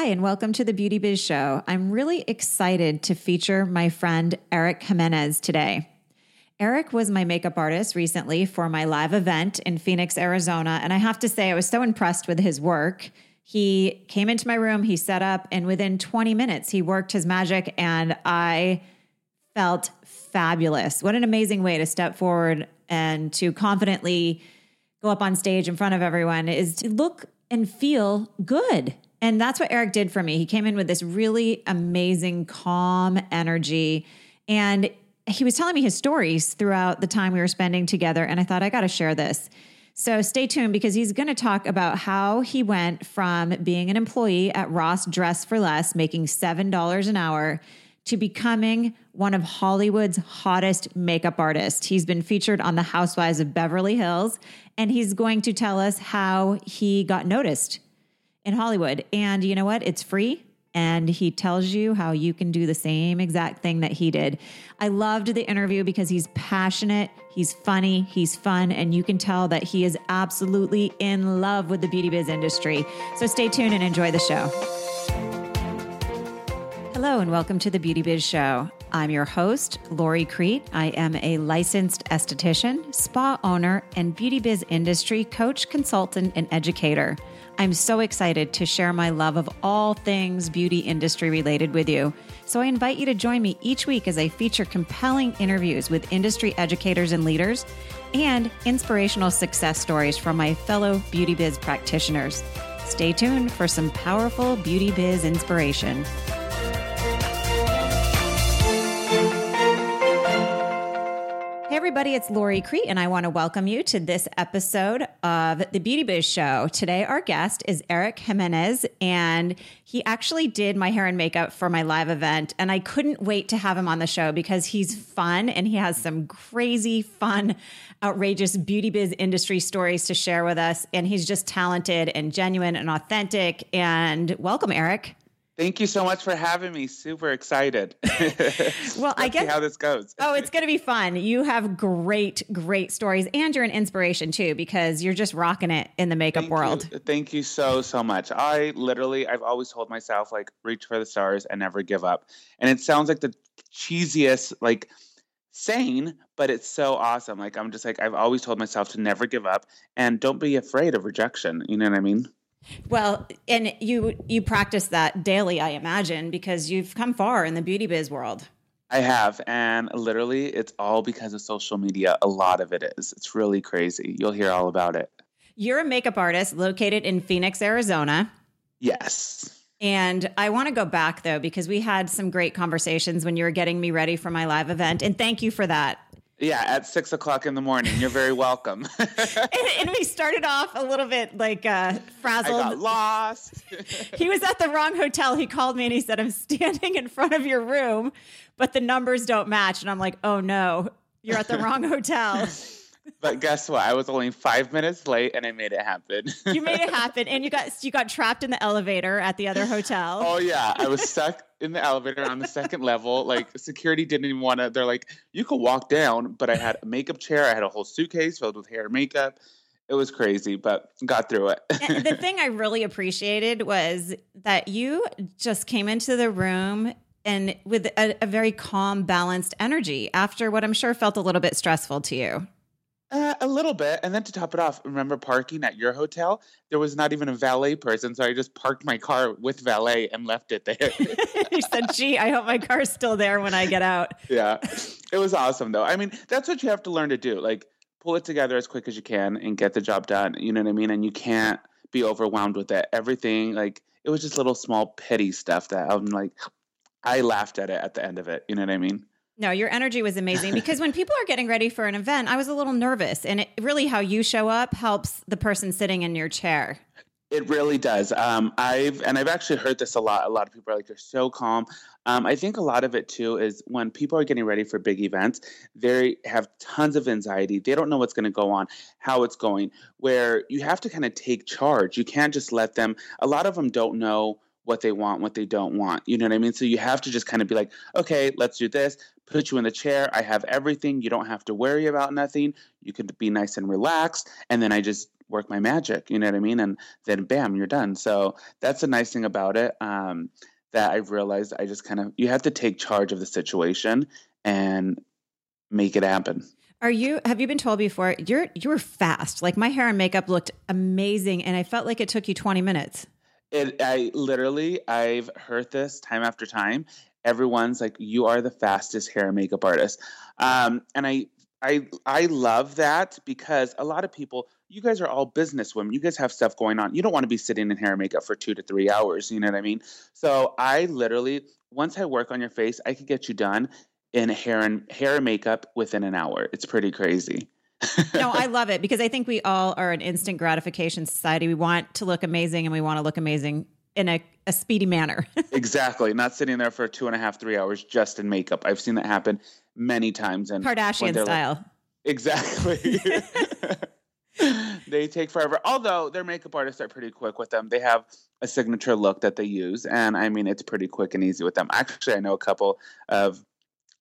Hi, and welcome to the Beauty Biz Show. I'm really excited to feature my friend Eric Jimenez today. Eric was my makeup artist recently for my live event in Phoenix, Arizona. And I have to say, I was so impressed with his work. He came into my room, he set up, and within 20 minutes, he worked his magic, and I felt fabulous. What an amazing way to step forward and to confidently go up on stage in front of everyone is to look and feel good. And that's what Eric did for me. He came in with this really amazing, calm energy. And he was telling me his stories throughout the time we were spending together. And I thought, I got to share this. So stay tuned because he's going to talk about how he went from being an employee at Ross Dress for Less, making $7 an hour, to becoming one of Hollywood's hottest makeup artists. He's been featured on The Housewives of Beverly Hills, and he's going to tell us how he got noticed in Hollywood. And you know what? It's free. And he tells you how you can do the same exact thing that he did. I loved the interview because he's passionate, he's funny, he's fun, and you can tell that he is absolutely in love with the beauty biz industry. So stay tuned and enjoy the show. Hello, and welcome to the Beauty Biz Show. I'm your host, Lori Crete. I am a licensed esthetician, spa owner, and beauty biz industry coach, consultant, and educator. I'm so excited to share my love of all things beauty industry related with you. So I invite you to join me each week as I feature compelling interviews with industry educators and leaders and inspirational success stories from my fellow beauty biz practitioners. Stay tuned for some powerful beauty biz inspiration. Hey, everybody, it's Lori Crete, and I want to welcome you to this episode of the Beauty Biz Show. Today, our guest is Eric Jimenez, and he actually did my hair and makeup for my live event. And I couldn't wait to have him on the show because he's fun and he has some crazy, fun, outrageous beauty biz industry stories to share with us. And he's just talented and genuine and authentic. And welcome, Eric. Thank you so much for having me. Super excited. well, I guess how this goes. oh, it's going to be fun. You have great, great stories, and you're an inspiration too because you're just rocking it in the makeup Thank world. You. Thank you so so much. I literally, I've always told myself like, reach for the stars and never give up. And it sounds like the cheesiest like saying, but it's so awesome. Like I'm just like I've always told myself to never give up and don't be afraid of rejection. You know what I mean? Well, and you you practice that daily, I imagine, because you've come far in the beauty biz world. I have, and literally, it's all because of social media. A lot of it is. It's really crazy. You'll hear all about it. You're a makeup artist located in Phoenix, Arizona. Yes. And I want to go back though, because we had some great conversations when you were getting me ready for my live event. And thank you for that. Yeah, at six o'clock in the morning. You're very welcome. and, and, we started off a little bit like uh, frazzled. I got lost. he was at the wrong hotel. He called me and he said, I'm standing in front of your room, but the numbers don't match. And I'm like, oh no, you're at the wrong hotel. But guess what? I was only five minutes late, and I made it happen. you made it happen, and you got you got trapped in the elevator at the other hotel. Oh yeah, I was stuck in the elevator on the second level. Like security didn't even want to. They're like, you could walk down, but I had a makeup chair. I had a whole suitcase filled with hair and makeup. It was crazy, but got through it. the thing I really appreciated was that you just came into the room and with a, a very calm, balanced energy after what I'm sure felt a little bit stressful to you. Uh, a little bit. And then to top it off, remember parking at your hotel? There was not even a valet person. So I just parked my car with valet and left it there. you said, gee, I hope my car's still there when I get out. Yeah. It was awesome, though. I mean, that's what you have to learn to do. Like, pull it together as quick as you can and get the job done. You know what I mean? And you can't be overwhelmed with it. Everything, like, it was just little small petty stuff that I'm like, I laughed at it at the end of it. You know what I mean? No, your energy was amazing because when people are getting ready for an event, I was a little nervous. And it, really, how you show up helps the person sitting in your chair. It really does. Um, I've and I've actually heard this a lot. A lot of people are like, "You're so calm." Um, I think a lot of it too is when people are getting ready for big events, they have tons of anxiety. They don't know what's going to go on, how it's going. Where you have to kind of take charge. You can't just let them. A lot of them don't know what they want, what they don't want. You know what I mean? So you have to just kind of be like, okay, let's do this. Put you in the chair. I have everything. You don't have to worry about nothing. You can be nice and relaxed. And then I just work my magic. You know what I mean? And then bam, you're done. So that's the nice thing about it. Um, that I've realized I just kind of you have to take charge of the situation and make it happen. Are you have you been told before you're you were fast. Like my hair and makeup looked amazing and I felt like it took you 20 minutes. It I literally I've heard this time after time. Everyone's like you are the fastest hair and makeup artist. Um, and I I I love that because a lot of people you guys are all business women. You guys have stuff going on. You don't want to be sitting in hair and makeup for 2 to 3 hours, you know what I mean? So I literally once I work on your face, I could get you done in hair and hair and makeup within an hour. It's pretty crazy. No, I love it because I think we all are an instant gratification society. We want to look amazing and we want to look amazing in a, a speedy manner. exactly. Not sitting there for two and a half, three hours just in makeup. I've seen that happen many times. And Kardashian style. Like, exactly. they take forever. Although their makeup artists are pretty quick with them. They have a signature look that they use. And I mean, it's pretty quick and easy with them. Actually, I know a couple of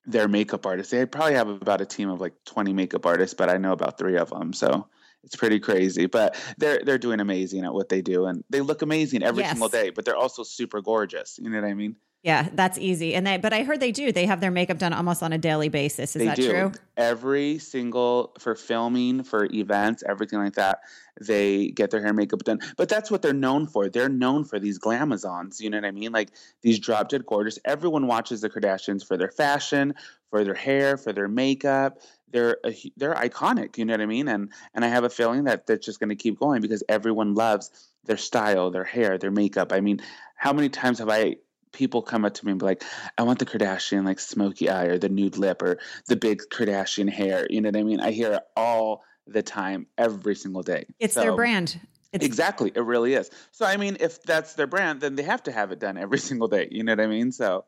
their makeup artists. They probably have about a team of like 20 makeup artists, but I know about three of them. So it's pretty crazy. But they're they're doing amazing at what they do, and they look amazing every yes. single day. But they're also super gorgeous. You know what I mean? Yeah, that's easy. And they, but I heard they do. They have their makeup done almost on a daily basis. Is they that do. true? Every single for filming, for events, everything like that, they get their hair and makeup done. But that's what they're known for. They're known for these glamazons. You know what I mean? Like these drop dead gorgeous. Everyone watches the Kardashians for their fashion, for their hair, for their makeup. They're a, they're iconic. You know what I mean? And and I have a feeling that that's just going to keep going because everyone loves their style, their hair, their makeup. I mean, how many times have I people come up to me and be like, I want the Kardashian like smoky eye or the nude lip or the big Kardashian hair. You know what I mean? I hear it all the time, every single day. It's so, their brand. It's- exactly. It really is. So, I mean, if that's their brand, then they have to have it done every single day. You know what I mean? So,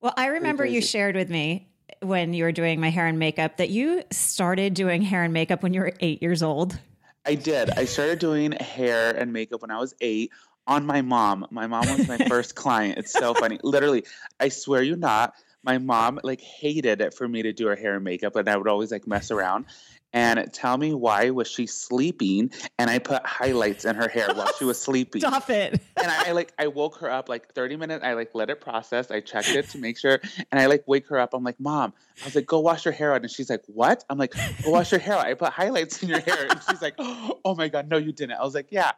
well, I remember you shared with me when you were doing my hair and makeup that you started doing hair and makeup when you were eight years old. I did. I started doing hair and makeup when I was eight on my mom. My mom was my first client. It's so funny. Literally, I swear you not. My mom like hated it for me to do her hair and makeup, and I would always like mess around and tell me why was she sleeping? And i put highlights in her hair while she was sleeping. Stop it. And I, I, like i woke her up like 30 minutes i like let it process. I checked it to make sure. And i like wake her up. I'm like mom i was like go wash your hair out. And she's like what? I'm like go wash your hair out. I put highlights in your hair. And she's like oh my god no you didn't. I was like yeah.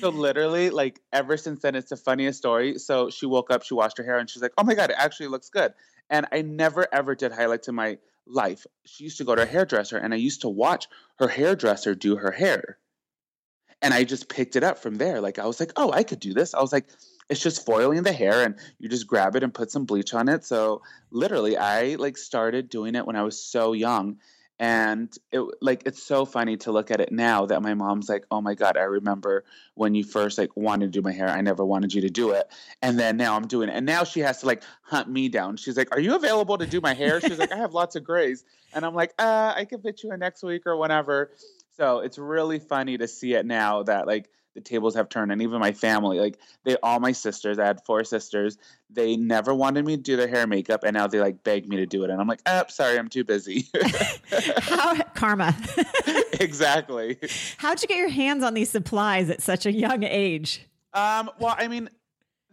So literally like ever since then it's the funniest story. So she woke up she washed her hair and she's like oh my god it actually looks good. And i never ever did highlights in my life, she used to go to a hairdresser and I used to watch her hairdresser do her hair. And I just picked it up from there. Like I was like, oh, I could do this. I was like, it's just foiling the hair and you just grab it and put some bleach on it. So literally I like started doing it when I was so young and it like it's so funny to look at it now that my mom's like oh my god i remember when you first like wanted to do my hair i never wanted you to do it. And then now i'm doing it and now she has to like hunt me down. She's like are you available to do my hair? She's like i have lots of grays. And i'm like uh i can fit you in next week or whenever. So it's really funny to see it now that like the tables have turned and even my family like they all my sisters i had four sisters they never wanted me to do their hair and makeup and now they like beg me to do it and i'm like oh sorry i'm too busy. How karma. Exactly. How'd you get your hands on these supplies at such a young age? Um well i mean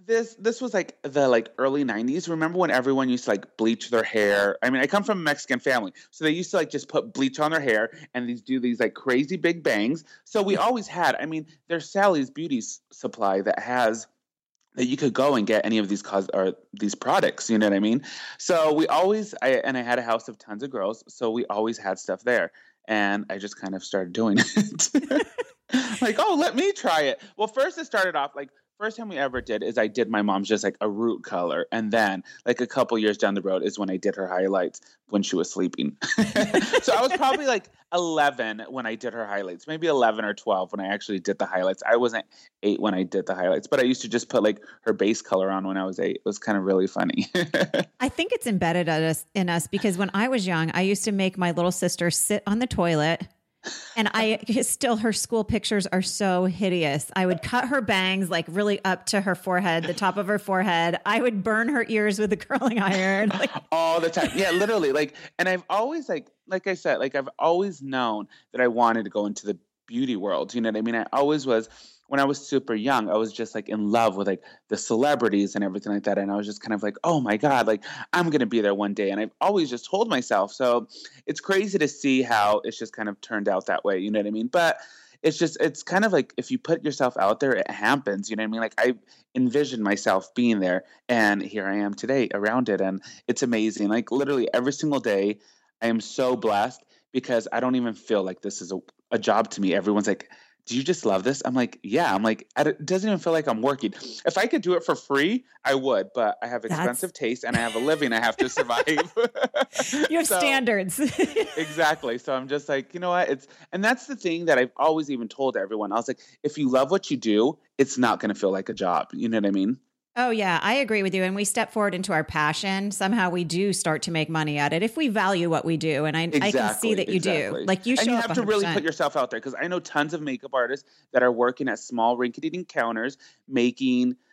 this this was like the like early 90s remember when everyone used to like bleach their hair? I mean i come from a mexican family so they used to like just put bleach on their hair and these do these like crazy big bangs. So we always had i mean there's sally's beauty supply that has that you could go and get any of these cause or these products you know what i mean? So we always I, and i had a house of tons of girls so we always had stuff there and i just kind of started doing it. Like oh let me try it. Well first it started off like first time we ever did is I did my mom's just like a root color, and then like a couple years down the road is when I did her highlights when she was sleeping. so I was probably like 11 when I did her highlights, maybe 11 or 12 when I actually did the highlights. I wasn't eight when I did the highlights, but I used to just put like her base color on when I was eight. It was kind of really funny. I think it's embedded in us, in us because when I was young, I used to make my little sister sit on the toilet and I still, her school pictures are so hideous. I would cut her bangs like really up to her forehead, the top of her forehead. I would burn her ears with a curling iron. Like, all the time. Yeah, literally. Like, and I've always like, like I said, like I've always known that I wanted to go into the beauty world. You know what I mean? I always was when I was super young, I was just like in love with like the celebrities and everything like that. And I was just kind of like, oh my God, like I'm going to be there one day. And I've always just told myself. So it's crazy to see how it's just kind of turned out that way. You know what I mean? But it's just, it's kind of like if you put yourself out there, it happens. You know what I mean? Like I envisioned myself being there and here I am today around it. And it's amazing. Like literally every single day, I am so blessed because I don't even feel like this is a, a job to me. Everyone's like, do you just love this? I'm like, yeah. I'm like, it doesn't even feel like I'm working. If I could do it for free, I would, but I have expensive That's... taste and I have a living I have to survive. you have so, standards. exactly. So I'm just like, you know what? It's, and that's the thing that I've always even told everyone. I was like, if you love what you do, it's not going to feel like a job. You know what I mean? Oh, yeah, I agree with you. And we step forward into our passion. Somehow we do start to make money at it if we value what we do. And I, exactly, I can see that you exactly. do. Like you And you have 100%. to really put yourself out there because I know tons of makeup artists that are working at small rinky dink counters making –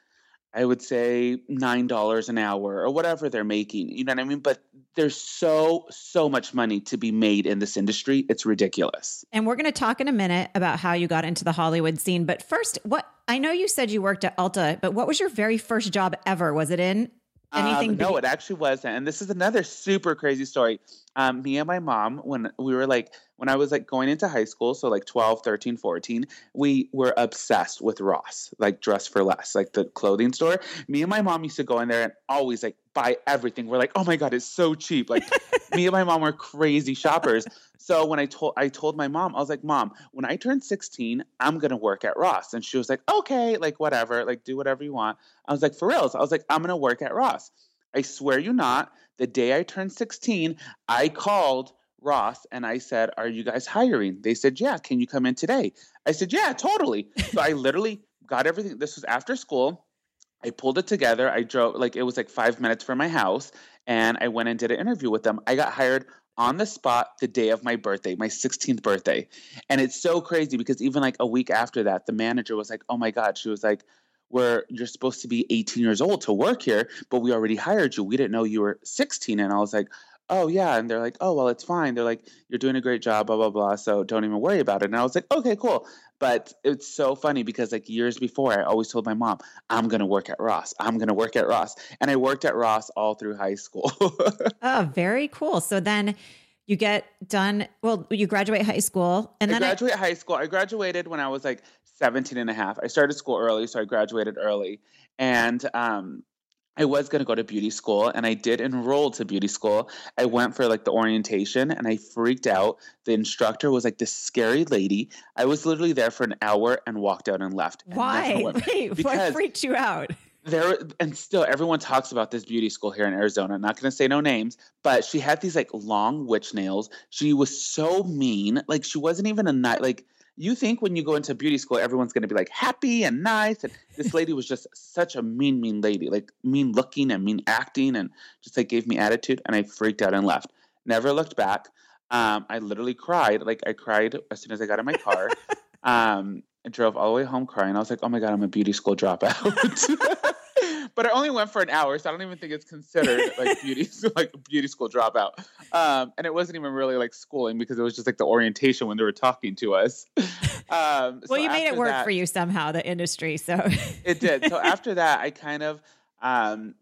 I would say nine dollars an hour or whatever they're making. You know what I mean? But there's so so much money to be made in this industry. It's ridiculous. And we're going to talk in a minute about how you got into the Hollywood scene. But first, what I know you said you worked at Ulta, but what was your very first job ever? Was it in anything? Um, no, it actually wasn't. And this is another super crazy story. Um, me and my mom, when we were like when I was like going into high school, so like 12, 13, 14, we were obsessed with Ross, like Dress for Less, like the clothing store. Me and my mom used to go in there and always like buy everything. We're like, oh my God, it's so cheap. Like me and my mom were crazy shoppers. So when I told I told my mom, I was like, Mom, when I turn 16, I'm gonna work at Ross. And she was like, Okay, like whatever, like do whatever you want. I was like, for reals. I was like, I'm gonna work at Ross. I swear you not, the day I turned 16, I called Ross and I said, Are you guys hiring? They said, Yeah, can you come in today? I said, Yeah, totally. so I literally got everything. This was after school. I pulled it together. I drove, like, it was like five minutes from my house, and I went and did an interview with them. I got hired on the spot the day of my birthday, my 16th birthday. And it's so crazy because even like a week after that, the manager was like, Oh my God. She was like, where you're supposed to be 18 years old to work here, but we already hired you. We didn't know you were 16. And I was like, oh yeah and they're like oh well it's fine. They're like you're doing a great job blah blah blah so don't even worry about it and i was like okay cool but it's so funny because like years before i always told my mom i'm going to work at ross i'm going to work at ross and i worked at ross all through high school. Oh very cool so then you get done well you graduate high school and then I graduate I- high school i graduated when i was like 17 and a half i started school early so i graduated early and um I was going to go to beauty school and I did enroll to beauty school. I went for like the orientation and I freaked out. The instructor was like this scary lady. I was literally there for an hour and walked out and left. And Why? Wait, what freaked you out? There and still everyone talks about this beauty school here in Arizona. I'm not going to say no names, but she had these like long witch nails. She was so mean. Like she wasn't even a night like you think when you go into beauty school, everyone's going to be like happy and nice. And this lady was just such a mean, mean lady, like mean looking and mean acting, and just like gave me attitude. And I freaked out and left. Never looked back. Um, I literally cried. Like I cried as soon as I got in my car. um, I drove all the way home crying. I was like, oh my God, I'm a beauty school dropout. but I only went for an hour, so I don't even think it's considered like beauty like beauty school dropout. Um, and it wasn't even really like schooling because it was just like the orientation when they were talking to us. Um, well, so you made it work that, for you somehow, the industry. So it did. So after that, I kind of um,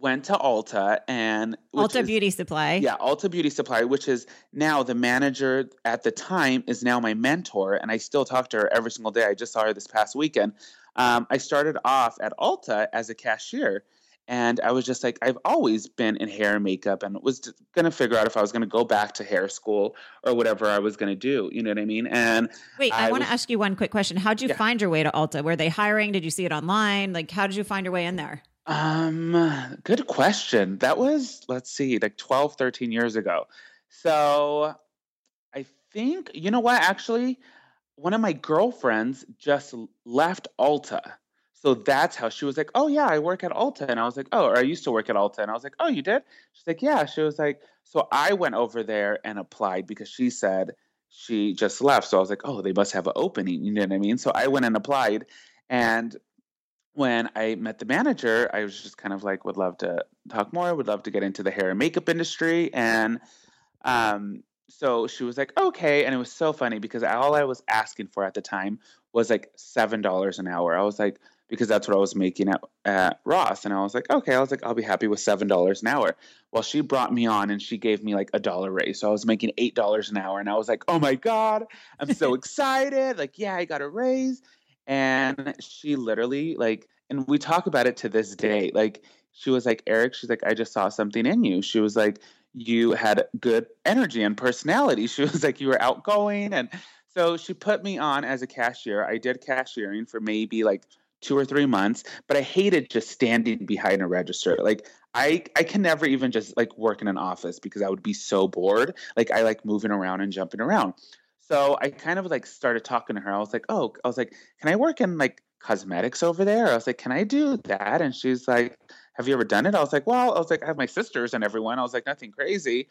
went to Ulta and Ulta is, Beauty Supply. Yeah, Ulta Beauty Supply, which is now the manager at the time is now my mentor, and I still talk to her every single day. I just saw her this past weekend. Um, I started off at Ulta as a cashier. And I was just like, I've always been in hair and makeup and was going to figure out if I was going to go back to hair school or whatever I was going to do. You know what I mean? And wait, I, I want to ask you one quick question. How'd you yeah. find your way to Ulta? Were they hiring? Did you see it online? Like, how did you find your way in there? Um, good question. That was, let's see, like 12, 13 years ago. So I think, you know what, actually, one of my girlfriends just left Ulta. So that's how she was like, Oh, yeah, I work at Ulta. And I was like, Oh, or I used to work at Ulta. And I was like, Oh, you did? She's like, Yeah. She was like, So I went over there and applied because she said she just left. So I was like, Oh, they must have an opening. You know what I mean? So I went and applied. And when I met the manager, I was just kind of like, would love to talk more, would love to get into the hair and makeup industry. And um, so she was like, okay. And it was so funny because all I was asking for at the time was like $7 an hour. I was like, because that's what I was making at, at Ross. And I was like, okay, I was like, I'll be happy with $7 an hour. Well, she brought me on and she gave me like a dollar raise. So I was making $8 an hour. And I was like, oh my God, I'm so excited. Like, yeah, I got a raise. And she literally, like, and we talk about it to this day. Like, she was like, Eric, she's like, I just saw something in you. She was like, you had good energy and personality. She was like, you were outgoing. And so she put me on as a cashier. I did cashiering for maybe like two or three months, but I hated just standing behind a register. Like I I can never even just like work in an office because I would be so bored. Like I like moving around and jumping around. So I kind of like started talking to her. I was like, "Oh, I was like, can I work in like cosmetics over there?" I was like, "Can I do that?" And she's like, "Have you ever done it?" I was like, "Well, I was like, I have my sisters and everyone." I was like, "Nothing crazy."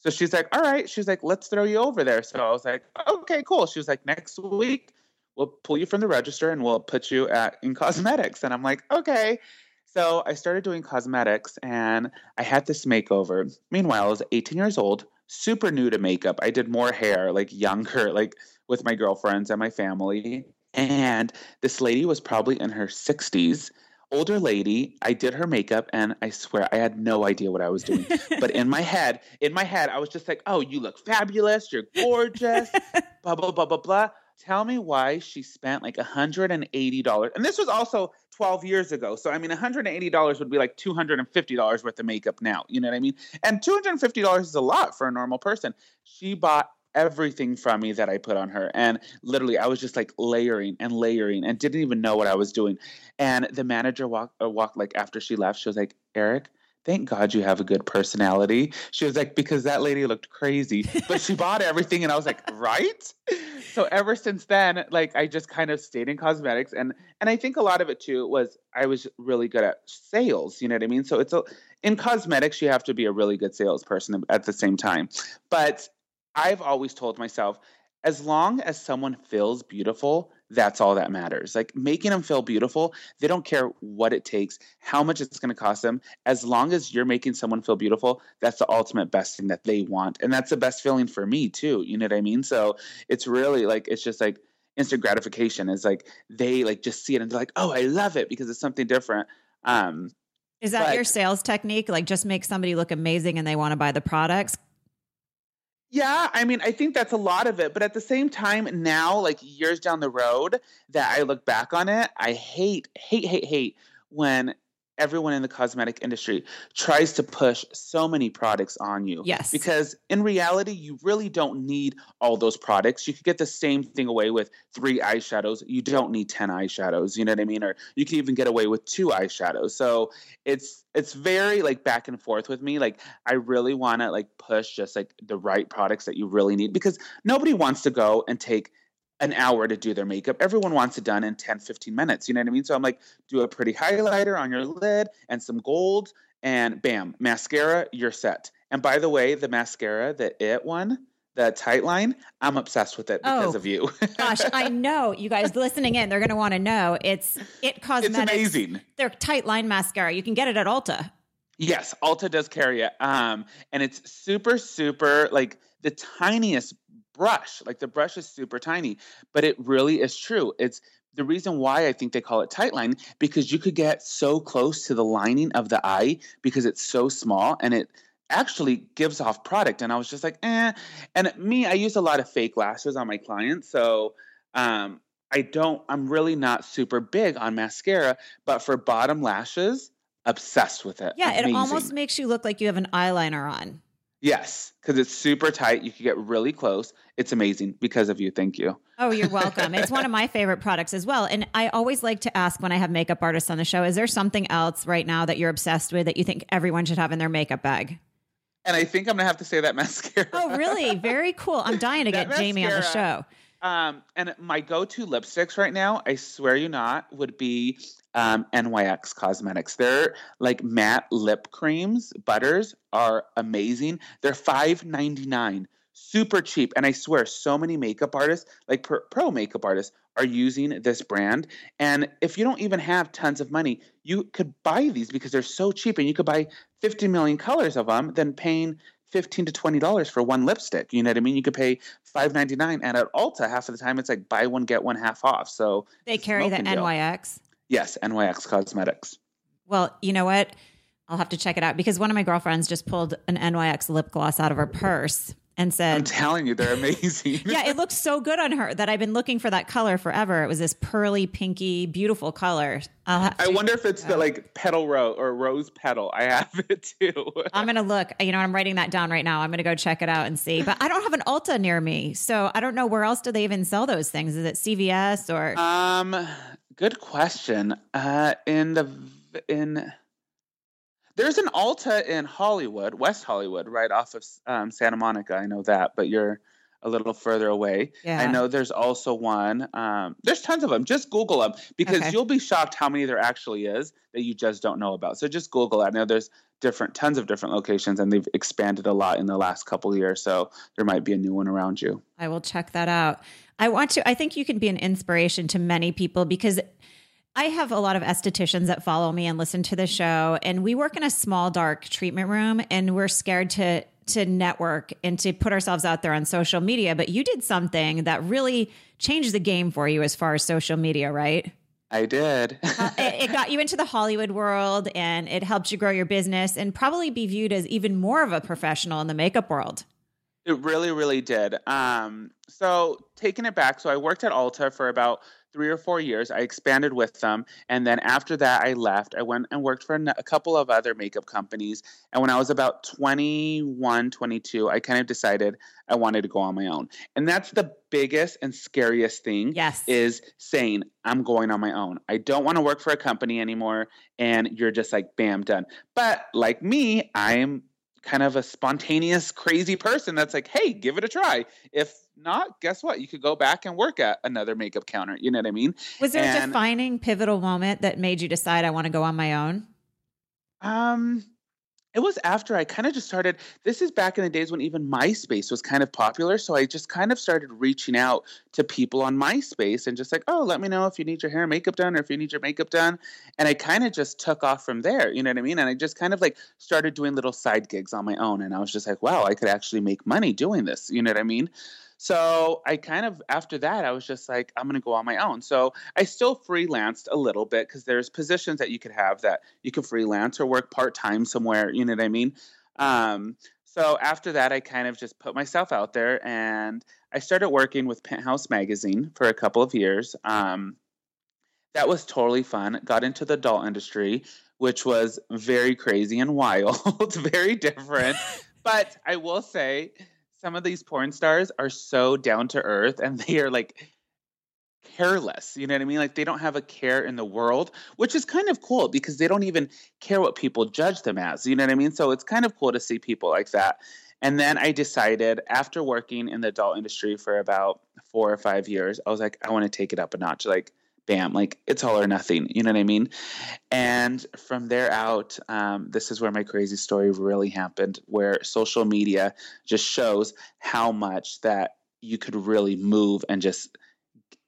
So she's like, "All right." She's like, "Let's throw you over there." So I was like, "Okay, cool." She was like, "Next week, we'll pull you from the register and we'll put you at in cosmetics. And I'm like, okay. So I started doing cosmetics and I had this makeover. Meanwhile, I was 18 years old, super new to makeup. I did more hair, like younger, like with my girlfriends and my family. And this lady was probably in her 60s older lady i did her makeup and i swear i had no idea what i was doing but in my head in my head i was just like oh you look fabulous you're gorgeous blah blah blah blah blah Tell me why she spent like $180. And this was also 12 years ago. So, I mean, $180 would be like $250 worth of makeup now. You know what I mean? And $250 is a lot for a normal person. She bought everything from me that I put on her. And literally, I was just like layering and layering and didn't even know what I was doing. And the manager walked, uh, walked like after she left, she was like, Eric, thank God you have a good personality. She was like, because that lady looked crazy, but she bought everything. And I was like, right? So ever since then, like I just kind of stayed in cosmetics. And, and I think a lot of it too was I was really good at sales. You know what I mean? So it's a, in cosmetics, you have to be a really good salesperson at the same time. But I've always told myself, as long as someone feels beautiful, that's all that matters. Like making them feel beautiful, they don't care what it takes, how much it's going to cost them. As long as you're making someone feel beautiful, that's the ultimate best thing that they want. And that's the best feeling for me too. You know what I mean? So it's really like, it's just like instant gratification is like they like just see it and they're like, oh, I love it because it's something different. Um, is that but, your sales technique? Like just make somebody look amazing and they want to buy the products? Yeah, I mean, I think that's a lot of it. But at the same time, now, like years down the road, that I look back on it, I hate, hate, hate, hate when everyone in the cosmetic industry tries to push so many products on you. Yes. Because in reality, you really don't need all those products. You could get the same thing away with three eyeshadows. You don't need 10 eyeshadows. You know what I mean? Or you can even get away with two eyeshadows. So it's it's very like back and forth with me. Like I really want to like push just like the right products that you really need because nobody wants to go and take an hour to do their makeup. Everyone wants it done in 10, 15 minutes. You know what I mean? So I'm like, do a pretty highlighter on your lid and some gold, and bam, mascara, you're set. And by the way, the mascara, that It won, the Tightline, I'm obsessed with it because oh, of you. gosh, I know you guys listening in, they're going to want to know. It's It Cosmetics. It's amazing. Their Tightline mascara. You can get it at Ulta. Yes, Ulta does carry it. Um, and it's super, super like the tiniest brush. Like the brush is super tiny, but it really is true. It's the reason why I think they call it tight line because you could get so close to the lining of the eye because it's so small and it actually gives off product. And I was just like, eh. And me, I use a lot of fake lashes on my clients. So um, I don't, I'm really not super big on mascara, but for bottom lashes, obsessed with it. Yeah, Amazing. it almost makes you look like you have an eyeliner on. Yes, because it's super tight. You can get really close. It's amazing because of you. Thank you. Oh, you're welcome. it's one of my favorite products as well. And I always like to ask when I have makeup artists on the show, is there something else right now that you're obsessed with that you think everyone should have in their makeup bag? And I think I'm gonna have to say that mascara. Oh, really? Very cool. I'm dying to get Jamie on the show. Um, and my go-to lipsticks right now, I swear you not, would be um, NYX Cosmetics. Their like matte lip creams, butters are amazing. They're five ninety nine, super cheap. And I swear, so many makeup artists, like pro, pro makeup artists, are using this brand. And if you don't even have tons of money, you could buy these because they're so cheap, and you could buy fifty million colors of them than paying fifteen to twenty dollars for one lipstick. You know what I mean? You could pay five ninety nine, and at Ulta, half of the time it's like buy one get one half off. So they carry the NYX. Yes, NYX Cosmetics. Well, you know what? I'll have to check it out because one of my girlfriends just pulled an NYX lip gloss out of her purse and said, I'm telling you, they're amazing. yeah, it looks so good on her that I've been looking for that color forever. It was this pearly, pinky, beautiful color. I wonder if it's the like petal rose or rose petal. I have it too. I'm going to look. You know, I'm writing that down right now. I'm going to go check it out and see. But I don't have an Ulta near me. So I don't know where else do they even sell those things? Is it CVS or? Um, good question. Uh, in the, in, there's an Ulta in Hollywood, West Hollywood, right off of um, Santa Monica. I know that, but you're a little further away. Yeah. I know there's also one. Um, there's tons of them. Just Google them because okay. you'll be shocked how many there actually is that you just don't know about. So just Google it. I know there's different, tons of different locations, and they've expanded a lot in the last couple years. So there might be a new one around you. I will check that out. I want to. I think you can be an inspiration to many people because I have a lot of estheticians that follow me and listen to the show, and we work in a small, dark treatment room, and we're scared to to network and to put ourselves out there on social media. But you did something that really changed the game for you as far as social media, right? I did. uh, it, it, got you into the Hollywood world, and it helped you grow your business and probably be viewed as even more of a professional in the makeup world. It really, really did. Um, so taking it back, so I worked at Ulta for about three or four years. I expanded with them. And then after that, I left. I went and worked for a couple of other makeup companies. And when I was about 21, 22, I kind of decided I wanted to go on my own. And that's the biggest and scariest thing yes. is saying, I'm going on my own. I don't want to work for a company anymore. And you're just like, bam, done. But like me, I'm kind of a spontaneous, crazy person that's like, hey, give it a try. If not, guess what? You could go back and work at another makeup counter. You know what I mean? Was there and, a defining pivotal moment that made you decide I want to go on my own? Um, it was after I kind of just started. This is back in the days when even MySpace was kind of popular. So I just kind of started reaching out to people on MySpace and just like, oh, let me know if you need your hair and makeup done or if you need your makeup done. And I kind of just took off from there. You know what I mean? And I just kind of like started doing little side gigs on my own. And I was just like, wow, I could actually make money doing this. You know what I mean? So I kind of, after that, I was just like, I'm going to go on my own. So I still freelanced a little bit because there's positions that you could have that you could freelance or work part time somewhere. You know what I mean? Um, so after that, I kind of just put myself out there and I started working with Penthouse Magazine for a couple of years. Um, that was totally fun. Got into the doll industry, which was very crazy and wild, very different. but I will say, some of these porn stars are so down to earth and they are like careless. You know what I mean? Like they don't have a care in the world, which is kind of cool because they don't even care what people judge them as. You know what I mean? So it's kind of cool to see people like that. And then I decided after working in the adult industry for about four or five years, I was like, I want to take it up a notch. Like bam, like it's all or nothing. You know what I mean? And from there out, um, this is where my crazy story really happened, where social media just shows how much that you could really move and just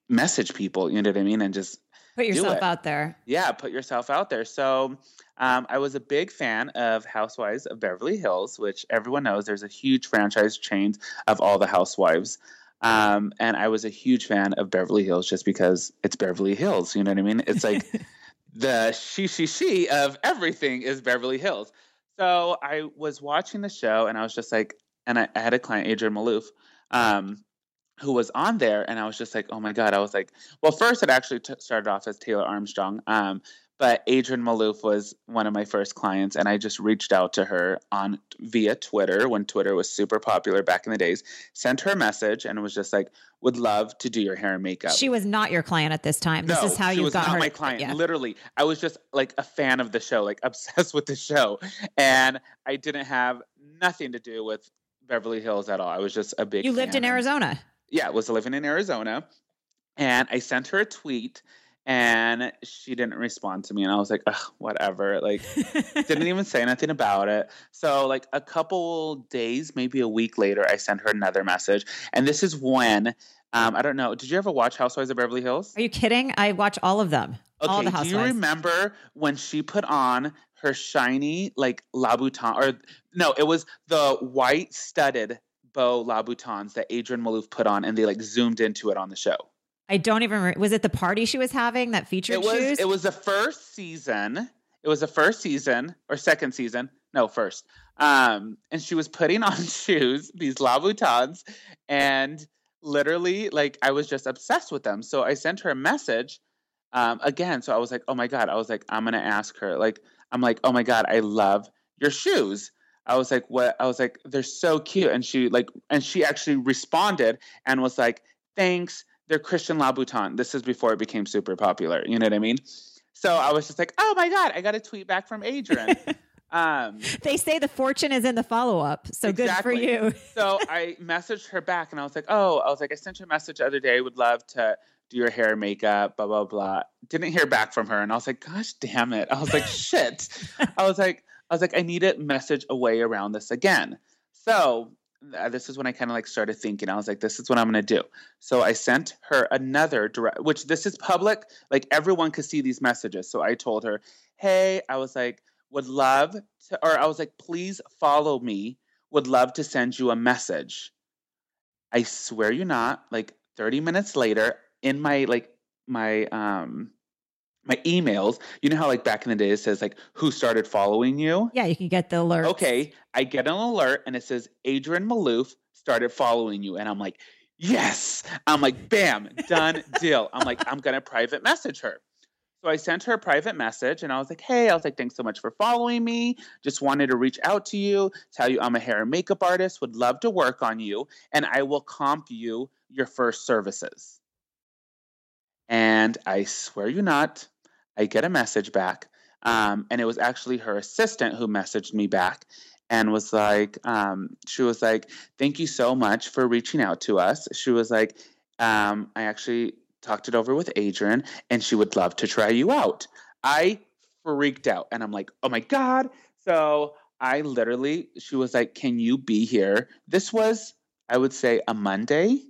message people. You know what I mean? And just put yourself out there. Yeah, put yourself out there. So um, I was a big fan of Housewives of Beverly Hills, which everyone knows there's a huge franchise chain of all the housewives. Um, and I was a huge fan of Beverly Hills just because it's Beverly Hills. You know what I mean? It's like the she, she, she of everything is Beverly Hills. So I was watching the show and I was just like, and I, I had a client, Adrienne Maloof, um, who was on there. And I was just like, oh my God. I was like, well, first it actually t- started off as Taylor Armstrong. Um, but Adrienne Maloof was one of my first clients, and I just reached out to her on via Twitter when Twitter was super popular back in the days. Sent her a message and was just like, "Would love to do your hair and makeup." She was not your client at this time. This is how you was got not her. my client. Yeah. Literally, I was just like a fan of the show, like obsessed with the show, and I didn't have nothing to do with Beverly Hills at all. I was just a big. You lived in Arizona. Yeah, was living in Arizona, and I sent her a tweet and she didn't respond to me and i was like whatever like didn't even say anything about it so like a couple days maybe a week later i sent her another message and this is when Um, I don't know. Did you ever watch Housewives of Beverly Hills? Are you kidding? I watch all of them. Okay, all the do you remember when she put on her shiny like Louboutin or no, it was the white studded bow Louboutins that Adrienne Maloof put on and they like zoomed into it on the show. I don't even remember. Was it the party she was having that featured It was shoes? it was the first season. It was the first season or second season. No, first. Um, and she was putting on shoes, these Louboutins, and literally like I was just obsessed with them. So I sent her a message um, again. So I was like, oh my God. I was like, I'm gonna ask her. Like, I'm like, oh my God, I love your shoes. I was like, what? I was like, they're so cute. And she like, and she actually responded and was like, thanks. They're Christian Louboutin. This is before it became super popular. You know what I mean? So I was just like, oh my God, I got a tweet back from Adrienne. um, they say the fortune is in the follow up. So good for you. so I messaged her back and I was like, oh, I was like, I sent you a message the other day. Would love to do your hair, makeup, blah, blah, blah. Didn't hear back from her. And I was like, gosh damn it. I was like, shit. I was like, I was like, I need to message a way around this again. So this is when I kind of like started thinking. I was like, this is what I'm going to do. So I sent her another direct, which this is public. Like everyone could see these messages. So I told her, hey, I was like, would love to, or I was like, please follow me. Would love to send you a message. I swear you not, like 30 minutes later, in my like my um my emails, you know how like back in the day it says like who started following you? Yeah, you can get the alert. Okay, I get an alert and it says Adrienne Maloof started following you, and I'm like, yes. I'm like, bam, done deal. I'm like, I'm gonna private message her. So I sent her a private message and I was like, hey, I was like, thanks so much for following me. Just wanted to reach out to you, tell you I'm a hair and makeup artist, would love to work on you, and I will comp you your first services. And I swear you not, I get a message back. Um, and it was actually her assistant who messaged me back and was like, um, she was like, thank you so much for reaching out to us. She was like, um, I actually talked it over with Adrienne and she would love to try you out. I freaked out and I'm like, oh my God. So I literally, she was like, can you be here? This was, I would say, a Monday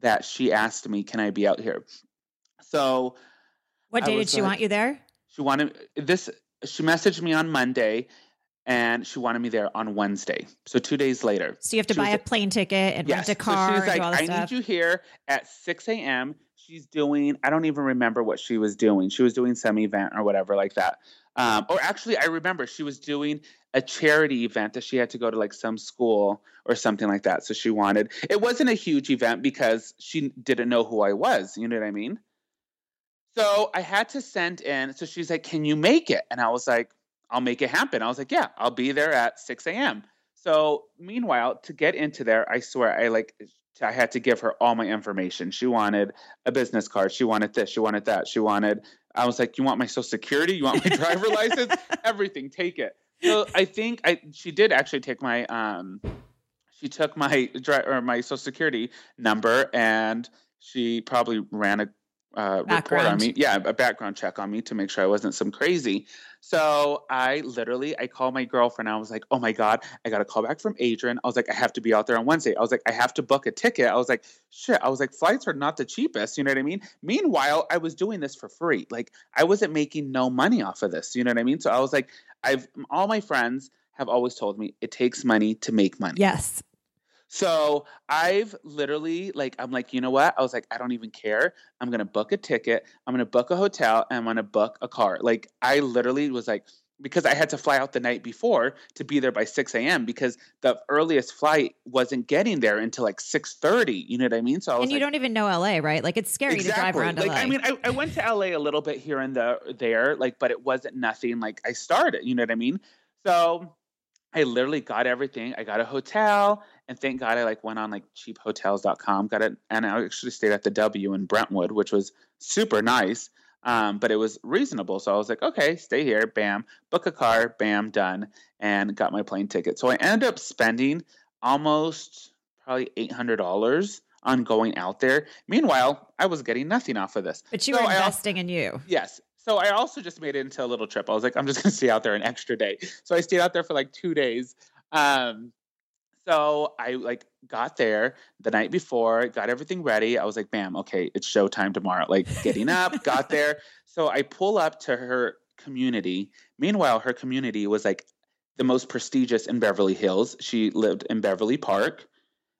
that she asked me, can I be out here? So What day did she like- want you there? she wanted this, she messaged me on Monday and she wanted me there on Wednesday. So two days later. So you have to buy a like- plane ticket and rent a car So she's like, I stuff. need you here at 6 a.m. She's doing, I don't even remember what she was doing. She was doing some event or whatever like that. Um, or actually, I remember she was doing a charity event that she had to go to like some school or something like that. So she wanted, it wasn't a huge event because she didn't know who I was. You know what I mean? So I had to send in. So she's like, Can you make it? And I was like, I'll make it happen. I was like, Yeah, I'll be there at 6 a.m. So meanwhile, to get into there, I swear I like I had to give her all my information. She wanted a business card. She wanted this. She wanted that. She wanted. I was like, "You want my social security? You want my driver license? Everything. Take it." So I think I she did actually take my um she took my dri- or my social security number and she probably ran a uh, report on me. Yeah, a background check on me to make sure I wasn't some crazy. So I literally I called my girlfriend. I was like, "Oh my god, I got a call back from Adrienne." I was like, "I have to be out there on Wednesday." I was like, "I have to book a ticket." I was like, "Shit!" I was like, "Flights are not the cheapest." You know what I mean? Meanwhile, I was doing this for free. Like I wasn't making no money off of this. You know what I mean? So I was like, I've all my friends have always told me it takes money to make money. yes. So I've literally like I'm like, you know what? I was like, I don't even care. I'm gonna book a ticket, I'm gonna book a hotel, and I'm gonna book a car. Like I literally was like because I had to fly out the night before to be there by 6 a.m. because the earliest flight wasn't getting there until like 6:30. You know what I mean? So I was And you like, don't even know LA, right? Like it's scary to drive around like, LA. I mean, I, I went to LA a little bit here and the, there, like, but it wasn't nothing like I started. You know what I mean? So I literally got everything. I got a hotel, and thank God I like went on like cheaphotels.com, got it, and I actually stayed at the W in Brentwood, which was super nice. Um, but it was reasonable. So I was like, okay, stay here, bam, book a car, bam, done, and got my plane ticket. So I ended up spending almost probably eight hundred dollars on going out there. Meanwhile, I was getting nothing off of this. but you So were I investing in you. Yes. So I also just made it into a little trip. I was like, I'm just going to stay out there an extra day. So I stayed out there for like two days. Um, So I like got there the night before, got everything ready. I was like, bam, okay, it's showtime tomorrow. Like getting up, got there. So I pull up to her community. Meanwhile, her community was like the most prestigious in Beverly Hills. She lived in Beverly Park.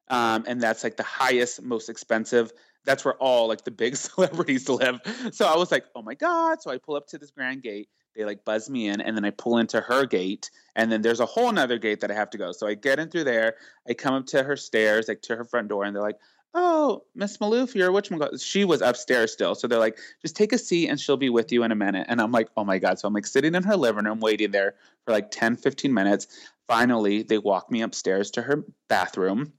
Um, and that's like the highest, most expensive. That's where all like the big celebrities live. So I was like, oh my God. So I pull up to this grand gate. They like buzz me in, and then I pull into her gate, and then there's a whole nother gate that I have to go. So I get in through there. I come up to her stairs, like to her front door, and they're like, oh, Miss Maloof, you're which? She was upstairs still. So they're like, just take a seat and she'll be with you in a minute. And I'm like, oh my God. So I'm like sitting in her living room waiting there for like 10, 15 minutes. Finally, they walk me upstairs to her bathroom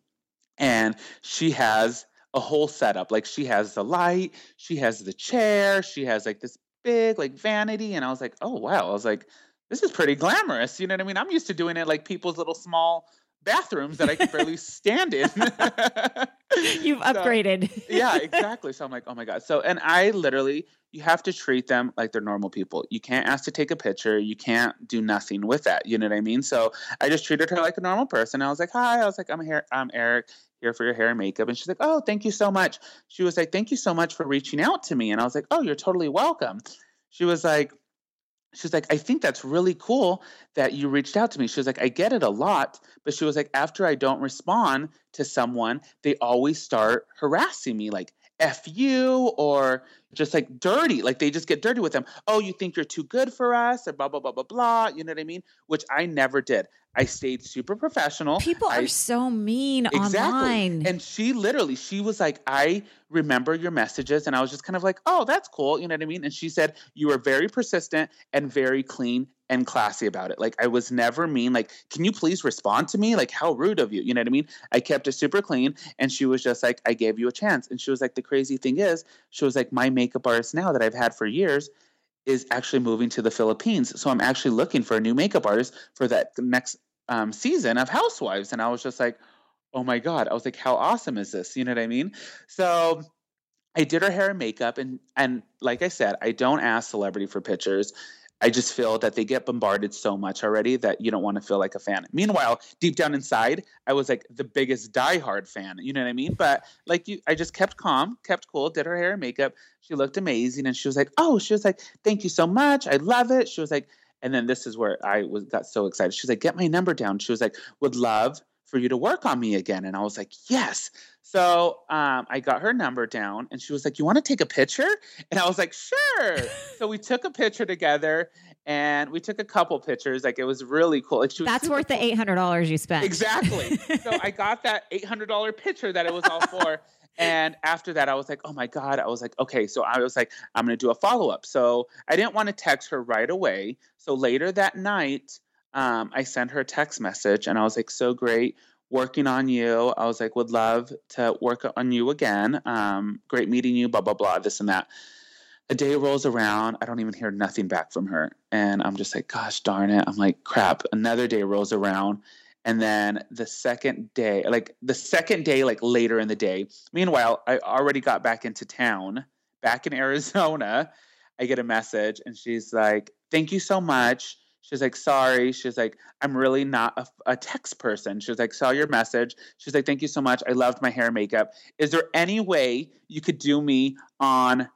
and she has a whole setup. Like she has the light, she has the chair, she has like this big like vanity. And I was like, oh wow. I was like, this is pretty glamorous. You know what I mean? I'm used to doing it like people's little small bathrooms that I can barely stand in. You've so, upgraded. yeah, exactly. So I'm like, oh my God. So, and I literally, you have to treat them like they're normal people. You can't ask to take a picture. You can't do nothing with that. You know what I mean? So I just treated her like a normal person. I was like, hi. I was like, I'm here. I'm Eric here for your hair and makeup. And she's like, oh, thank you so much. She was like, thank you so much for reaching out to me. And I was like, oh, you're totally welcome. She was like, she's like, I think that's really cool that you reached out to me. She was like, I get it a lot, but she was like, after I don't respond to someone, they always start harassing me, like, F you, or just like dirty. Like they just get dirty with them. Oh, you think you're too good for us, or blah, blah, blah, blah, blah. You know what I mean? Which I never did. I stayed super professional. People I, are so mean exactly. online. And she literally, she was like, I remember your messages. And I was just kind of like, oh, that's cool. You know what I mean? And she said, you were very persistent and very clean and classy about it. Like I was never mean. Like, can you please respond to me? Like, how rude of you. You know what I mean? I kept it super clean. And she was just like, I gave you a chance. And she was like, the crazy thing is, she was like, my makeup artist now that I've had for years is actually moving to the Philippines. So I'm actually looking for a new makeup artist for that next um, season of Housewives. And I was just like, oh my God. I was like, how awesome is this? You know what I mean? So I did her hair and makeup. And, and like I said, I don't ask celebrity for pictures. I just feel that they get bombarded so much already that you don't want to feel like a fan. Meanwhile, deep down inside, I was like the biggest diehard fan. You know what I mean? But like you, I just kept calm, kept cool, did her hair and makeup. She looked amazing, and she was like, "Oh," she was like, "Thank you so much. I love it." She was like, and then this is where I was got so excited. She was like, "Get my number down." She was like, "Would love." For you to work on me again. And I was like, yes. So um, I got her number down and she was like, you want to take a picture? And I was like, sure. so we took a picture together and we took a couple pictures. Like it was really cool. Like That's worth cool. the $800 you spent. Exactly. so I got that $800 picture that it was all for. And after that, I was like, oh my God. I was like, okay. So I was like, I'm going to do a follow up. So I didn't want to text her right away. So later that night, um, I sent her a text message and I was like, so great working on you. I was like, would love to work on you again. Um, great meeting you, blah, blah, blah, this and that. A day rolls around. I don't even hear nothing back from her. And I'm just like, gosh darn it. I'm like, crap. Another day rolls around. And then the second day, like the second day, like later in the day, meanwhile, I already got back into town, back in Arizona. I get a message and she's like, thank you so much She's like, sorry. She's like, I'm really not a, a, text person. She's like, saw your message. She's like, thank you so much. I loved my hair and makeup. Is there any way you could do me on,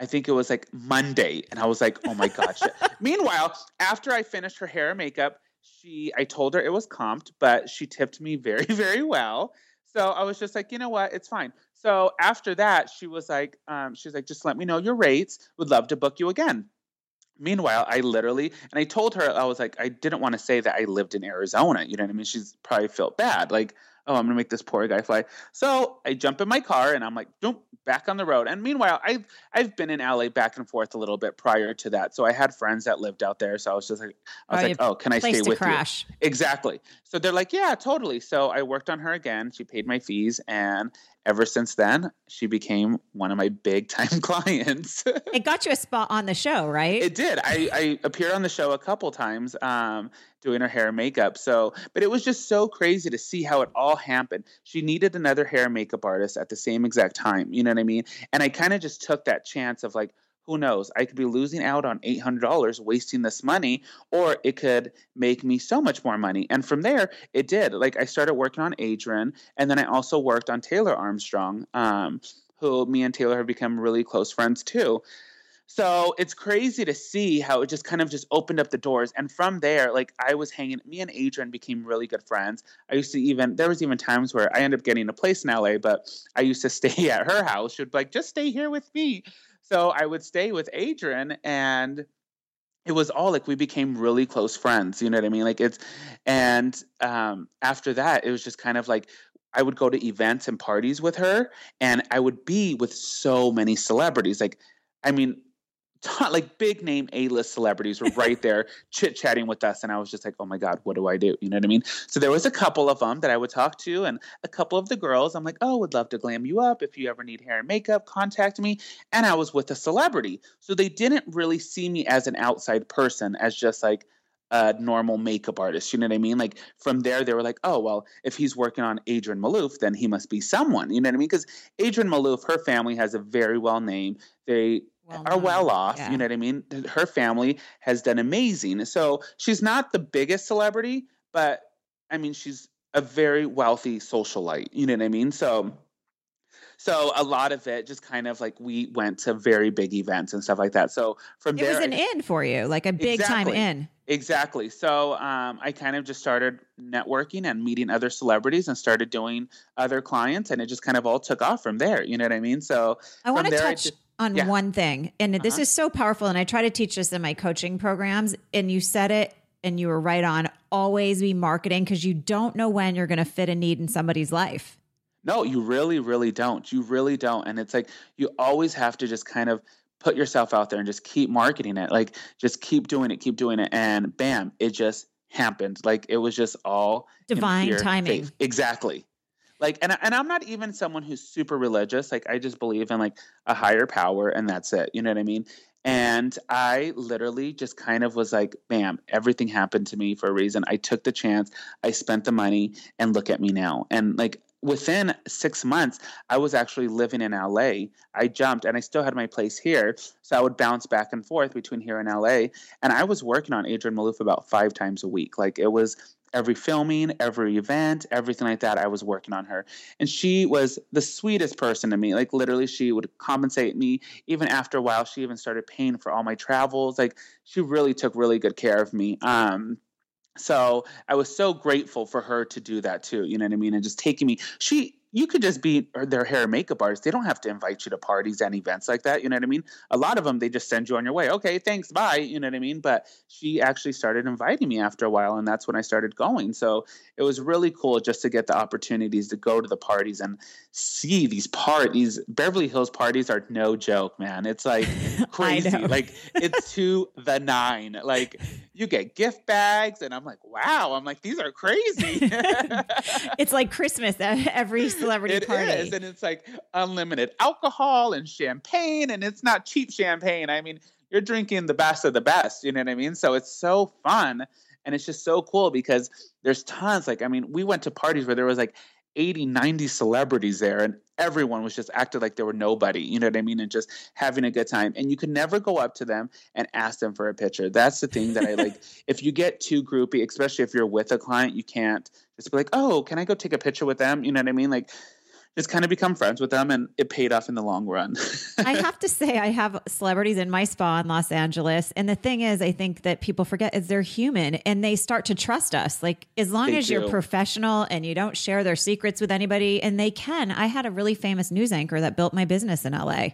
I think it was like Monday? And I was like, oh my gosh. Meanwhile, after I finished her hair and makeup, she, I told her it was comped, but she tipped me very, very well. So I was just like, you know what? It's fine. So after that, she was like, um, she's like, just let me know your rates. Would love to book you again. Meanwhile, I literally, and I told her, I was like, I didn't want to say that I lived in Arizona. You know what I mean? She's probably felt bad. Like, oh, I'm gonna make this poor guy fly. So I jump in my car and I'm like, boom, back on the road. And meanwhile, I've I've been in LA back and forth a little bit prior to that. So I had friends that lived out there. So I was just like, I was oh, like, oh, can I stay with crash. you? Exactly. So they're like, yeah, totally. So I worked on her again. She paid my fees, and ever since then, she became one of my big time clients. it got you a spot on the show, right? It did. I, I appeared on the show a couple times. Um, doing her hair and makeup. So, but it was just so crazy to see how it all happened. She needed another hair and makeup artist at the same exact time. You know what I mean? And I kind of just took that chance of like, who knows? I could be losing out on $800 wasting this money, or it could make me so much more money. And from there, it did. Like I started working on Adrienne, and then I also worked on Taylor Armstrong, um, who me and Taylor have become really close friends too. So it's crazy to see how it just kind of just opened up the doors. And from there, like I was hanging, me and Adrienne became really good friends. I used to even, there was even times where I ended up getting a place in LA, but I used to stay at her house. She'd be like, just stay here with me. So I would stay with Adrienne and it was all like we became really close friends. You know what I mean? Like it's, and um, after that, it was just kind of like I would go to events and parties with her, and I would be with so many celebrities. Like, I mean, ton, like big name A list celebrities were right there chit chatting with us. And I was just like, oh my God, what do I do? You know what I mean? So there was a couple of them that I would talk to, and a couple of the girls, I'm like, oh, would love to glam you up. If you ever need hair and makeup, contact me. And I was with a celebrity. So they didn't really see me as an outside person, as just like, a normal makeup artist. You know what I mean? Like from there, they were like, oh, well, if he's working on Adrienne Maloof, then he must be someone. You know what I mean? Because Adrienne Maloof, her family has a very well name. They well are well off. Yeah. You know what I mean? Her family has done amazing. So she's not the biggest celebrity, but I mean, she's a very wealthy socialite. You know what I mean? So. So a lot of it just kind of like we went to very big events and stuff like that. So from it there, it was an in for you, like a big exactly. time in. Exactly. So um, I kind of just started networking and meeting other celebrities and started doing other clients, and it just kind of all took off from there. You know what I mean? So I want to touch. Just, on yeah. one thing. And uh-huh. this is so powerful. And I try to teach this in my coaching programs. And you said it and you were right on. Always be marketing because you don't know when you're going to fit a need in somebody's life. No, you really, really don't. You really don't. And it's like you always have to just kind of put yourself out there and just keep marketing it. Like just keep doing it, keep doing it. And bam, it just happened. Like it was just all divine timing. Faith. Exactly like and, and i'm not even someone who's super religious like i just believe in like a higher power and that's it you know what i mean and i literally just kind of was like bam everything happened to me for a reason i took the chance i spent the money and look at me now and like within six months, I was actually living in LA. I jumped and I still had my place here. So I would bounce back and forth between here and LA. And I was working on Adrienne Maloof about five times a week. Like it was every filming, every event, everything like that. I was working on her. And she was the sweetest person to me. Like literally she would compensate me. Even after a while, she even started paying for all my travels. Like she really took really good care of me. Um, so I was so grateful for her to do that too. You know what I mean? And just taking me, she you could just be their hair and makeup artist. They don't have to invite you to parties and events like that. You know what I mean? A lot of them, they just send you on your way. Okay, thanks, bye. You know what I mean? But she actually started inviting me after a while, and that's when I started going. So it was really cool just to get the opportunities to go to the parties and see these parties. Beverly Hills parties are no joke, man. It's like crazy. like it's to the nine. Like you get gift bags, and I'm like, wow. I'm like, these are crazy. it's like Christmas every celebrity it party. It is, and it's like unlimited alcohol and champagne, and it's not cheap champagne. I mean, you're drinking the best of the best. You know what I mean? So it's so fun, and it's just so cool because there's tons. Like, I mean, we went to parties where there was like 80, 90 celebrities there, and everyone was just acting like they were nobody, you know what I mean? And just having a good time. And you can never go up to them and ask them for a picture. That's the thing that I like. if you get too groupie, especially if you're with a client, you can't just be like, oh, can I go take a picture with them? You know what I mean? Like, just kind of become friends with them and it paid off in the long run. I have to say I have celebrities in my spa in Los Angeles and the thing is I think that people forget is they're human and they start to trust us. Like as long they as do. you're professional and you don't share their secrets with anybody and they can. I had a really famous news anchor that built my business in LA.